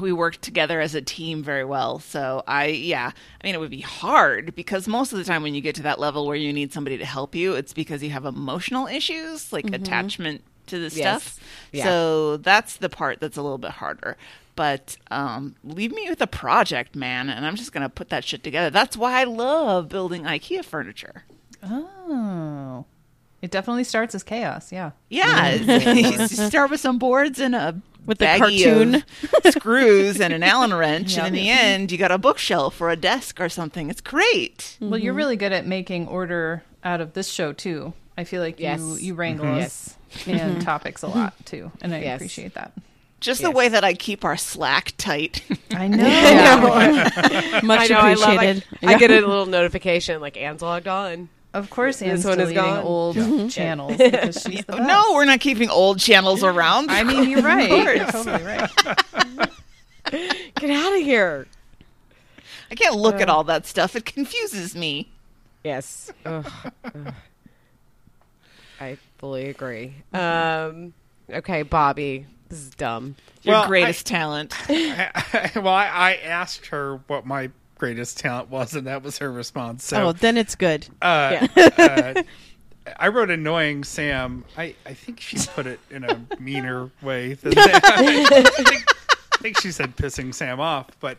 we work together as a team very well. So I, yeah, I mean, it would be hard because most of the time when you get to that level where you need somebody to help you, it's because you have emotional issues like attachment to the Yes. stuff. Yeah. So that's the part that's a little bit harder. But um, leave me with a project, man, and I'm just gonna put that shit together. That's why I love building IKEA furniture. Oh. It definitely starts as chaos, yeah. Yeah, [laughs] you start with some boards and a With the cartoon. [laughs] screws and an Allen wrench, Yep. and in the end, you got a bookshelf or a desk or something. It's great. Well, you're mm-hmm. really good at making order out of this show too. I feel like Yes. you you wrangle mm-hmm. us and mm-hmm. topics a lot [laughs] too, and I Yes. appreciate that. Just the Yes. way that I keep our slack tight. [laughs] I know. Much I know. I love. I, appreciated. I get a little notification like Ann's logged on. Of course, Ann's This one is deleting gone? old channels [laughs] because she's the best. no, we're not keeping old channels around. I mean, you're [laughs] right. You're totally right. [laughs] Get out of here. I can't look at all that stuff. It confuses me. Yes. Ugh. Ugh. I fully agree. Um, okay, Bobby. This is dumb. Your Well, greatest talent. well, I, I asked her what my greatest talent was, and that was her response. So, oh, then it's good. uh, uh, [laughs] I wrote annoying Sam. I, I think she put it in a [laughs] meaner way than that. I think, I think she said pissing Sam off, but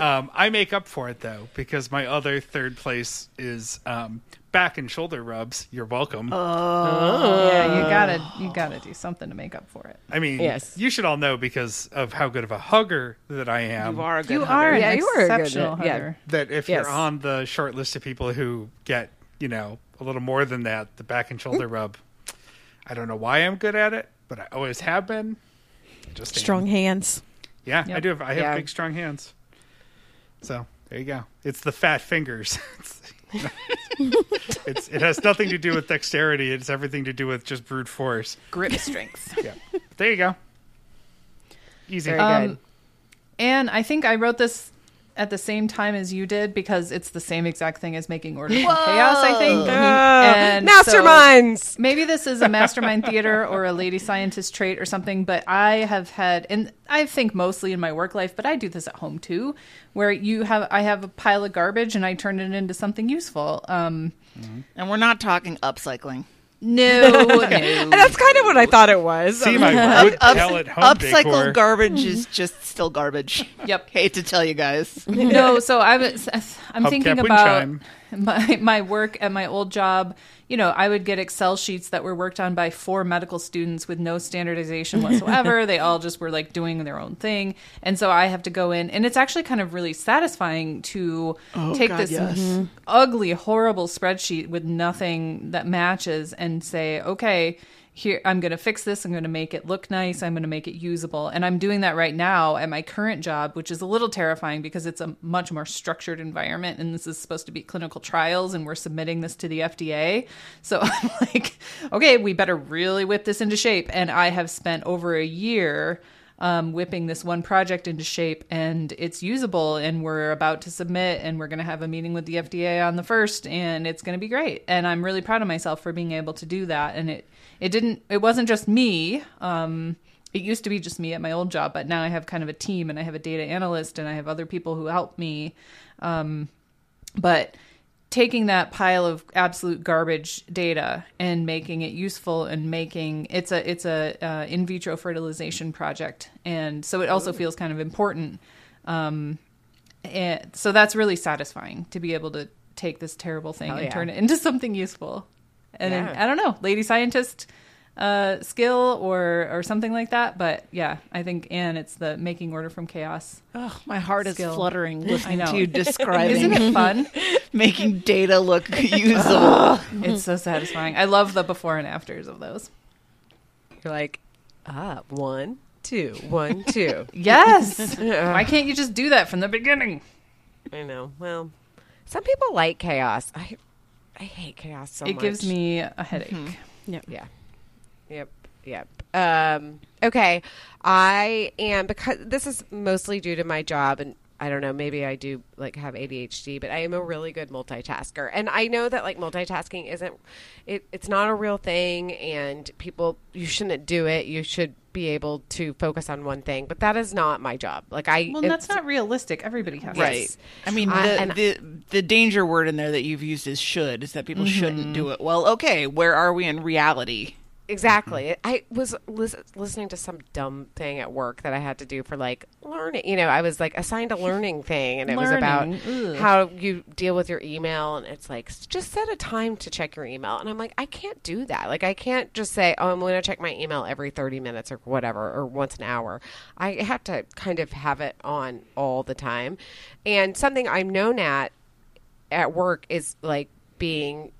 um, I make up for it though because my other third place is um, back and shoulder rubs. You're welcome. Oh, oh. Yeah, you gotta you gotta do something to make up for it. I mean, Yes. you should all know because of how good of a hugger that I am. You are a good You hugger. are an Yeah, you are a good- exceptional yeah. hugger. that if Yes. you're on the short list of people who get, you know, a little more than that, the back and shoulder rub. I don't know why I'm good at it, but I always have been. Just am. Strong hands. Yeah, I do. Have, I have Yeah. big, strong hands. So there you go. It's the fat fingers. [laughs] it's, [laughs] it's it has nothing to do with dexterity. It's everything to do with just brute force. Grip strength. [laughs] Yeah. There you go. Easy. Very Um, good. And I think I wrote this at the same time as you did because it's the same exact thing as making order from chaos. I think. And so- Masterminds. maybe this is a mastermind theater or a lady scientist trait or something, but I have had, and I think mostly in my work life, but I do this at home too, where you have, I have a pile of garbage and I turn it into something useful. Um, And we're not talking upcycling. No, [laughs] no. And that's kind of what I thought it was. See my [laughs] wood pellet home Upcycled decor. garbage is hmm. just still garbage. [laughs] Yep. Hate to tell you guys. no, so I was, I'm thinking Hubcap wind about chime. my my work at my old job. You know, I would get Excel sheets that were worked on by four medical students with no standardization whatsoever. [laughs] they all just were like doing their own thing, and so I have to go in, and it's actually kind of really satisfying to oh, take God, this yes. ugly, horrible spreadsheet with nothing that matches and say, okay, here I'm going to fix this. I'm going to make it look nice. I'm going to make it usable. And I'm doing that right now at my current job, which is a little terrifying because it's a much more structured environment and this is supposed to be clinical trials and we're submitting this to the FDA. So [laughs] I'm like, okay, we better really whip this into shape. And I have spent over a year um, whipping this one project into shape and it's usable and we're about to submit and we're going to have a meeting with the FDA on the first and it's going to be great and I'm really proud of myself for being able to do that and it it didn't it wasn't just me um it used to be just me at my old job but now I have kind of a team and I have a data analyst and I have other people who help me um but taking that pile of absolute garbage data and making it useful and making it's a it's a uh, in vitro fertilization project. And so it also feels kind of important um and so that's really satisfying to be able to take this terrible thing Hell and yeah. turn it into something useful and then, Yeah. i don't know lady scientist uh skill or or something like that but yeah i think Ann, it's the making order from chaos Oh, my heart is fluttering listening to you describing isn't it fun [laughs] making data look [laughs] usable. it's so satisfying i love the before and afters of those You're like, ah, one, two, one, two. [laughs] Yes. Why can't you just do that from the beginning? I know. Well, some people like chaos. I I hate chaos so it much. gives me a headache. Yep. Yeah. Yep. Yep. Um, okay. I am because this is mostly due to my job and I don't know, maybe I do like have ADHD, but I am a really good multitasker. And I know that like multitasking isn't it it's not a real thing and people you shouldn't do it. You should be able to focus on one thing, but that is not my job. Like I Well, that's not realistic. Everybody has Yes. Right. I mean, the, and- the the danger word in there that you've used is should is that people mm-hmm. shouldn't do it. Well, okay, where are we in reality? Exactly. Mm-hmm. I was lis- listening to some dumb thing at work that I had to do for like learning. You know, I was like assigned a learning [laughs] thing, and it was about Ugh. how you deal with your email. And it's like just set a time to check your email. And I'm like, I can't do that. Like, I can't just say, oh, I'm going to check my email every 30 minutes or whatever, or once an hour. I have to kind of have it on all the time. And something I'm known at at work is like being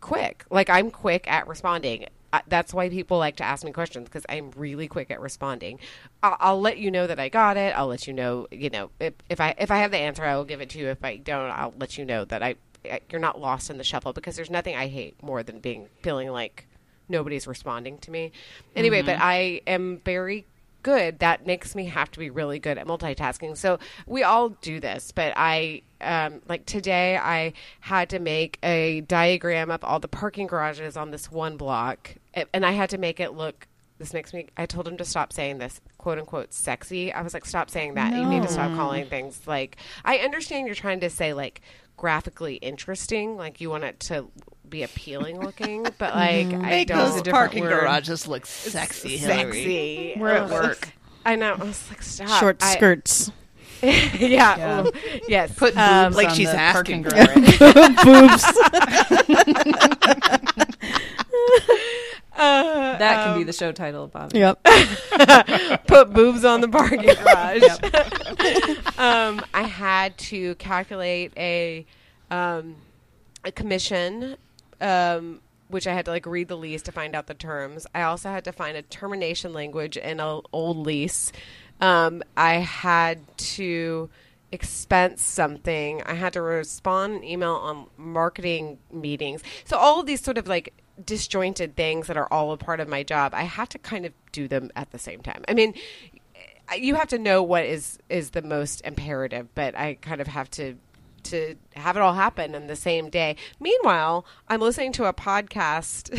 quick. Like I'm quick at responding. I, that's why people like to ask me questions because I'm really quick at responding. I'll, I'll let you know that I got it. I'll let you know, you know, if, if I if I have the answer, I will give it to you. If I don't, I'll let you know that I you're not lost in the shuffle because there's nothing I hate more than being feeling like nobody's responding to me. Anyway, mm-hmm. but I am very good. That makes me have to be really good at multitasking. So we all do this, but I um, like today I had to make a diagram of all the parking garages on this one block, and I had to make it look. This makes me. I told him to stop saying this quote unquote sexy. I was like, stop saying that. You need to stop calling things like. I understand you're trying to say like graphically interesting, like you want it to be appealing looking, [laughs] but like I Make don't. those parking word. garages look sexy, Hillary. sexy. We're at work. I know. I was like, stop. Short I- skirts. [laughs] yeah. Yeah. ooh, yes. Put Um, like on she's the asking parking for. [laughs] Boobs. uh, That can be the show title, Bobby. yep. put boobs on the parking garage. um, I had to calculate a um, a commission, um, which I had to like read the lease to find out the terms. I also had to find a termination language in an old lease. Um, I had to expense something. I had to respond an email on marketing meetings. So all of these sort of like disjointed things that are all a part of my job, I had to kind of do them at the same time. I mean, you have to know what is is the most imperative, but I kind of have to to have it all happen in the same day. Meanwhile, I'm listening to a podcast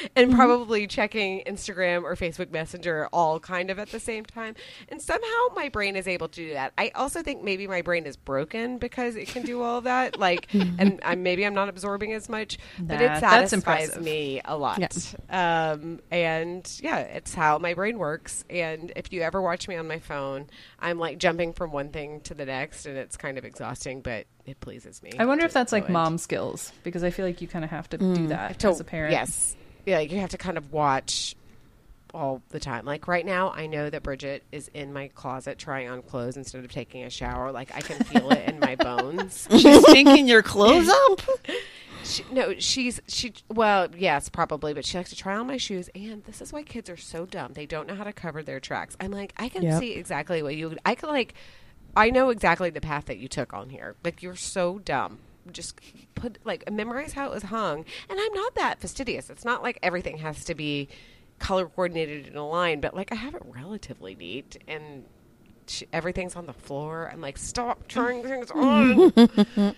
[laughs] and probably checking Instagram or Facebook Messenger all kind of at the same time. And somehow my brain is able to do that. I also think maybe my brain is broken because it can do all of that. Like, [laughs] and I'm, maybe I'm not absorbing as much, but it satisfies me a lot. Yeah. Um, and yeah, it's how my brain works. And if you ever watch me on my phone, I'm like jumping from one thing to the next, and it's kind of exhausting, but it pleases me. I wonder if that's like it. mom skills because I feel like you kind of have to do mm, that To- as a parent. Yes. Yeah, you have to kind of watch all the time. Like right now, I know that Bridget is in my closet trying on clothes instead of taking a shower. Like I can feel it in my bones. [laughs] She's stinking your clothes [laughs] up. She, no, she's she. Well, yes, probably, but she likes to try on my shoes. And this is why kids are so dumb. They don't know how to cover their tracks. I'm like, I can Yep. see exactly what you. I can like, I know exactly the path that you took on here. Like you're so dumb. Just put like memorize how it was hung. And I'm not that fastidious. It's not like everything has to be color coordinated in a line, but like I have it relatively neat and. She, everything's on the floor. I'm like, stop trying things [laughs] on.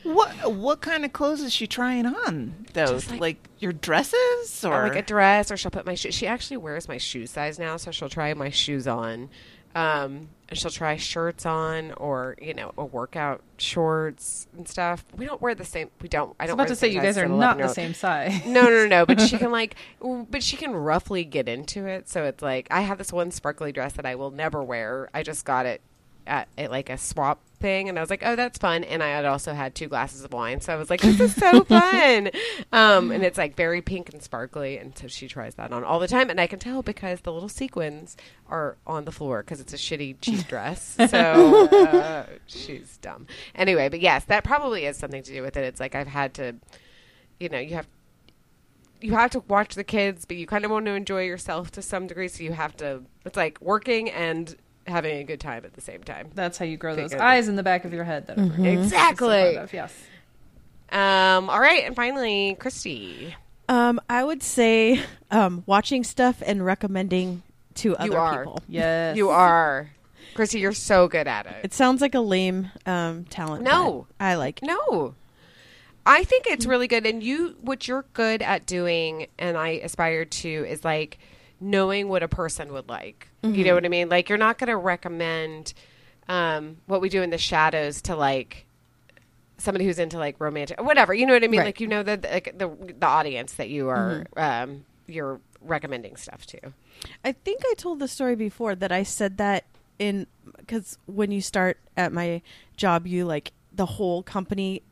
What what kind of clothes is she trying on? Though, like, like- your dresses or, like a dress, or she'll put my shoe. She actually wears my shoe size now, so she'll try my shoes on. Um, and she'll try shirts on, or you know, a workout shorts and stuff. We don't wear the same. We don't. I I was about wear to say you guys are not the same size. No, no, no, no. But she can [laughs] like, but she can roughly get into it. So it's like I have this one sparkly dress that I will never wear. I just got it at, at like a swap thing, and I was like, oh, that's fun. And I had also had two glasses of wine, so I was like, this is so [laughs] fun. Um, and it's like very pink and sparkly, and so she tries that on all the time, and I can tell because the little sequins are on the floor because it's a shitty cheap dress. [laughs] So uh, she's dumb. Anyway, but yes, that probably has something to do with it. It's like I've had to, you know, you have you have to watch the kids, but you kind of want to enjoy yourself to some degree. So you have to. It's like working and having a good time at the the same time. That's how you grow those Figured. eyes in the back of your head that are Exactly. Yes. Um, all right, and finally, Christy. Um, I would say um, watching stuff and recommending to other are. people. Yes. You are. Christy, you're so good at it. It sounds like a lame um, talent. No. I like. it. No. I think it's really good. And you, what you're good at doing, and I aspire to, is like knowing what a person would like. You know what I mean? Like, you're not going to recommend um, what we do in the shadows to like somebody who's into like romantic, whatever. You know what I mean? Right. Like, you know the the, the, the audience that you are um, you're recommending stuff to. I think I told the story before that I said that in because when you start at my job, you like the whole company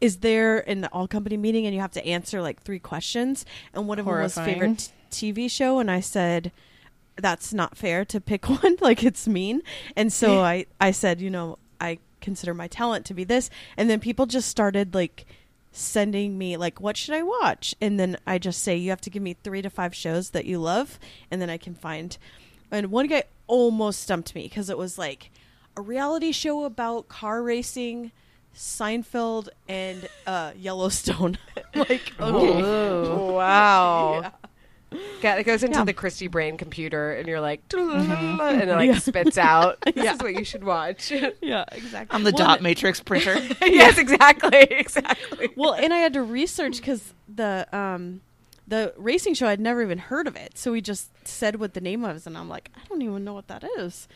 is there in the all company meeting, and you have to answer like three questions, and one of them was favorite t- TV show, and I said that's not fair to pick [laughs] one, like it's mean, and so I I said you know I consider my talent to be this, and then people just started like sending me like what should i watch? And then i just say you have to give me three to five shows that you love and then i can find. And one guy almost stumped me because it was like a reality show about car racing seinfeld and uh yellowstone. [laughs] Like okay. Wow. [laughs] Yeah, it goes into Yeah. the Christy brain computer, and you're like, and it like spits out. [laughs] This Yeah. is what you should watch. [laughs] yeah exactly I'm the Well, dot matrix printer. [laughs] yes, exactly, exactly. well and i had to research because the um the racing show i'd never even heard of it so we just said what the name was and i'm like i don't even know what that is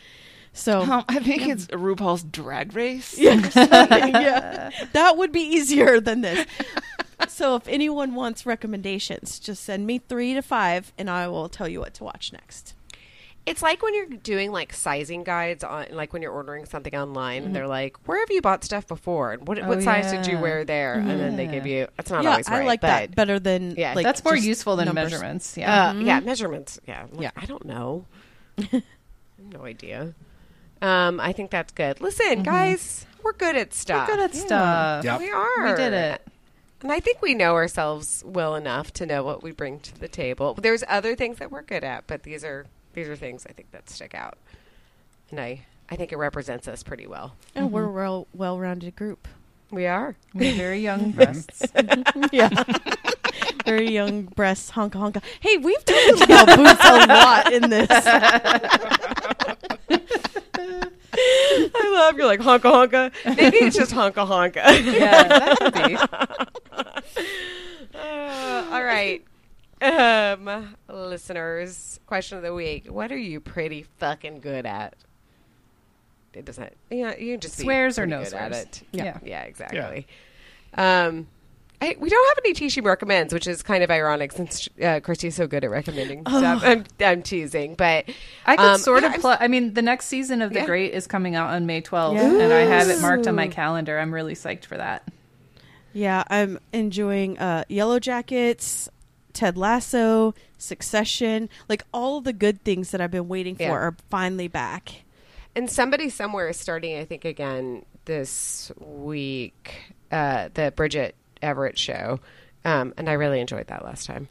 so Um, I think it's RuPaul's Drag Race. yeah, that would be easier than this. So if anyone wants recommendations, just send me three to five, and I will tell you what to watch next. It's like when you're doing like sizing guides on, like when you're ordering something online, and they're like, "Where have you bought stuff before? And what, Oh, what size did you wear there?" And then they give you. That's not yeah, always right. I like that better than Yeah. like That's more useful than numbers. measurements. Yeah. Uh, Yeah, measurements. Yeah, Yeah. I don't know. I [laughs] no idea. Um, I think that's good. Listen, guys, we're good at stuff. We're good at stuff. Yep. We are. We did it. And I think we know ourselves well enough to know what we bring to the table. There's other things that we're good at, but these are these are things I think that stick out. And I I think it represents us pretty well. And we're a well well rounded group. We are. We have very young [laughs] breasts. [laughs] yeah. [laughs] Very young breasts, honka honka. Hey, we've talked about boobs a lot in this. I love you're like honka honka. Maybe it's just honka honka. yeah, that could be. Uh, all right. Um, listeners, question of the week. What are you pretty fucking good at? It doesn't, yeah, you can just be Swears or pretty no good at swears? it. Yeah. Yeah, exactly. Um, I, we don't have any T. She recommends, which is kind of ironic since uh, Christy's so good at recommending stuff. I'm, I'm teasing, but I could um, sort yeah, of. I'm- Pl- I mean, the next season of The Yeah. Great is coming out on May 12th, and I have it marked on my calendar. I'm really psyched for that. Yeah, I'm enjoying uh, Yellow Jackets, Ted Lasso, Succession. Like all the good things that I've been waiting for Yeah. are finally back. And somebody somewhere is starting, I think, again this week, uh, the Bridget Everett show, um, and I really enjoyed that last time.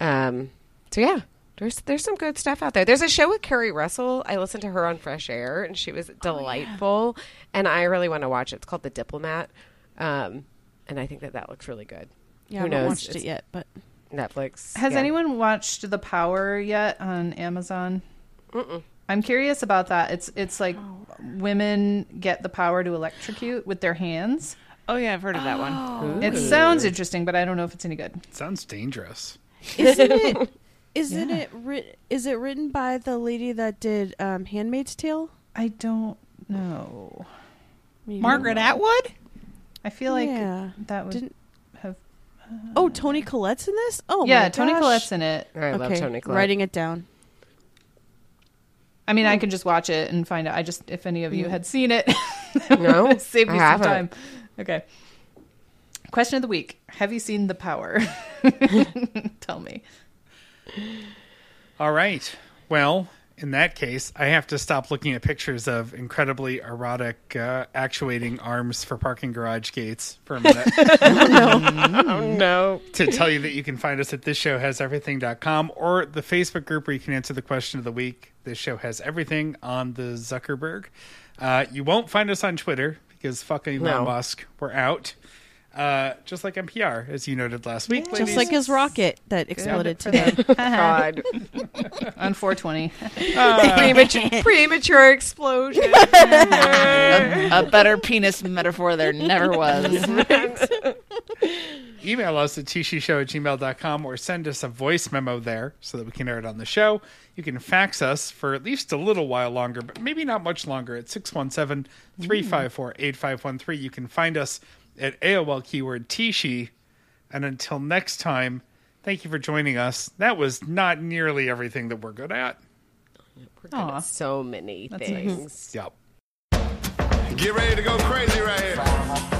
Um, so yeah, there's there's some good stuff out there. There's a show with Keri Russell. I listened to her on Fresh Air, and she was delightful, and I really want to watch it. It's called The Diplomat, um, and I think that that looks really good. Yeah, Who I haven't knows? watched It's it yet, but Netflix Has yeah. anyone watched The Power yet on Amazon? I'm curious about that. It's it's like women get the power to electrocute with their hands. Oh yeah, I've heard of that one. It sounds interesting, but I don't know if it's any good. Sounds dangerous. isn't it? [laughs] Isn't it? Writ- is it written by the lady that did um, *Handmaid's Tale*? I don't know. Maybe. Margaret Atwood. I feel like Yeah. that would Didn't- have. Oh, Toni Collette's in this. Oh, yeah, my Toni gosh. Collette's in it. I love okay, Toni Collette. writing it down. I mean, I can just watch it and find out. I just, if any of you had seen it, [laughs] No, save me I some haven't. time. Okay. Question of the week: Have you seen The Power? [laughs] Tell me. All right. Well, in that case, I have to stop looking at pictures of incredibly erotic uh, actuating arms for parking garage gates for a minute [laughs] [laughs] Oh no. to tell you that you can find us at thisshowhaseverything.com or the Facebook group where you can answer the question of the week. This show has everything on the Zuckerberg. Uh, you won't find us on Twitter because fucking Elon Musk, we're out. uh, just like NPR, as you noted last week. Just like his rocket that exploded for today. [laughs] God, On 420. [laughs] premature, premature explosion. a better penis metaphor there never was. [laughs] Email us at tsheshow at gmail.com or send us a voice memo there so that we can air it on the show. You can fax us for at least a little while longer, but maybe not much longer at 617 354 8513. You can find us at AOL keyword Tishi. And until next time, thank you for joining us. That was not nearly everything that we're good at. We're good Aw. at so many That's things. Yep. Get ready to go crazy right here.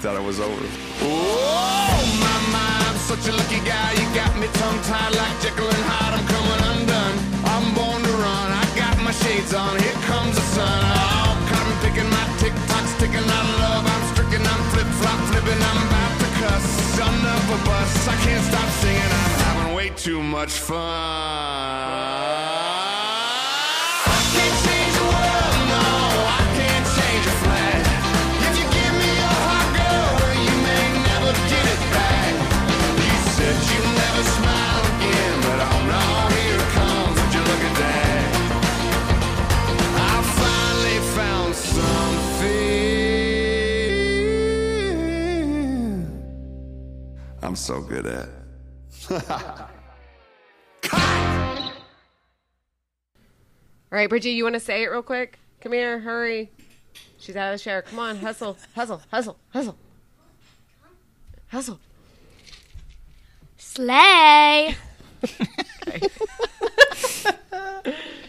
Thought it was over. Oh, my, my, I'm such a lucky guy. You got me tongue tied like Jekyll and Hyde. I'm coming undone. I'm born to run. I got my shades on. Here comes the sun. Oh, picking, my tick tock's ticking. Love. I'm stricken. I'm flip flop flipping. I'm about to cuss. Son of a bus. I can't stop singing. I'm having way too much fun. I'm so good at. [laughs] All right, Bridget, you want to say it real quick? Come here, hurry. She's out of the shower. Come on, hustle, hustle, hustle, hustle, hustle. Slay. [laughs] [laughs]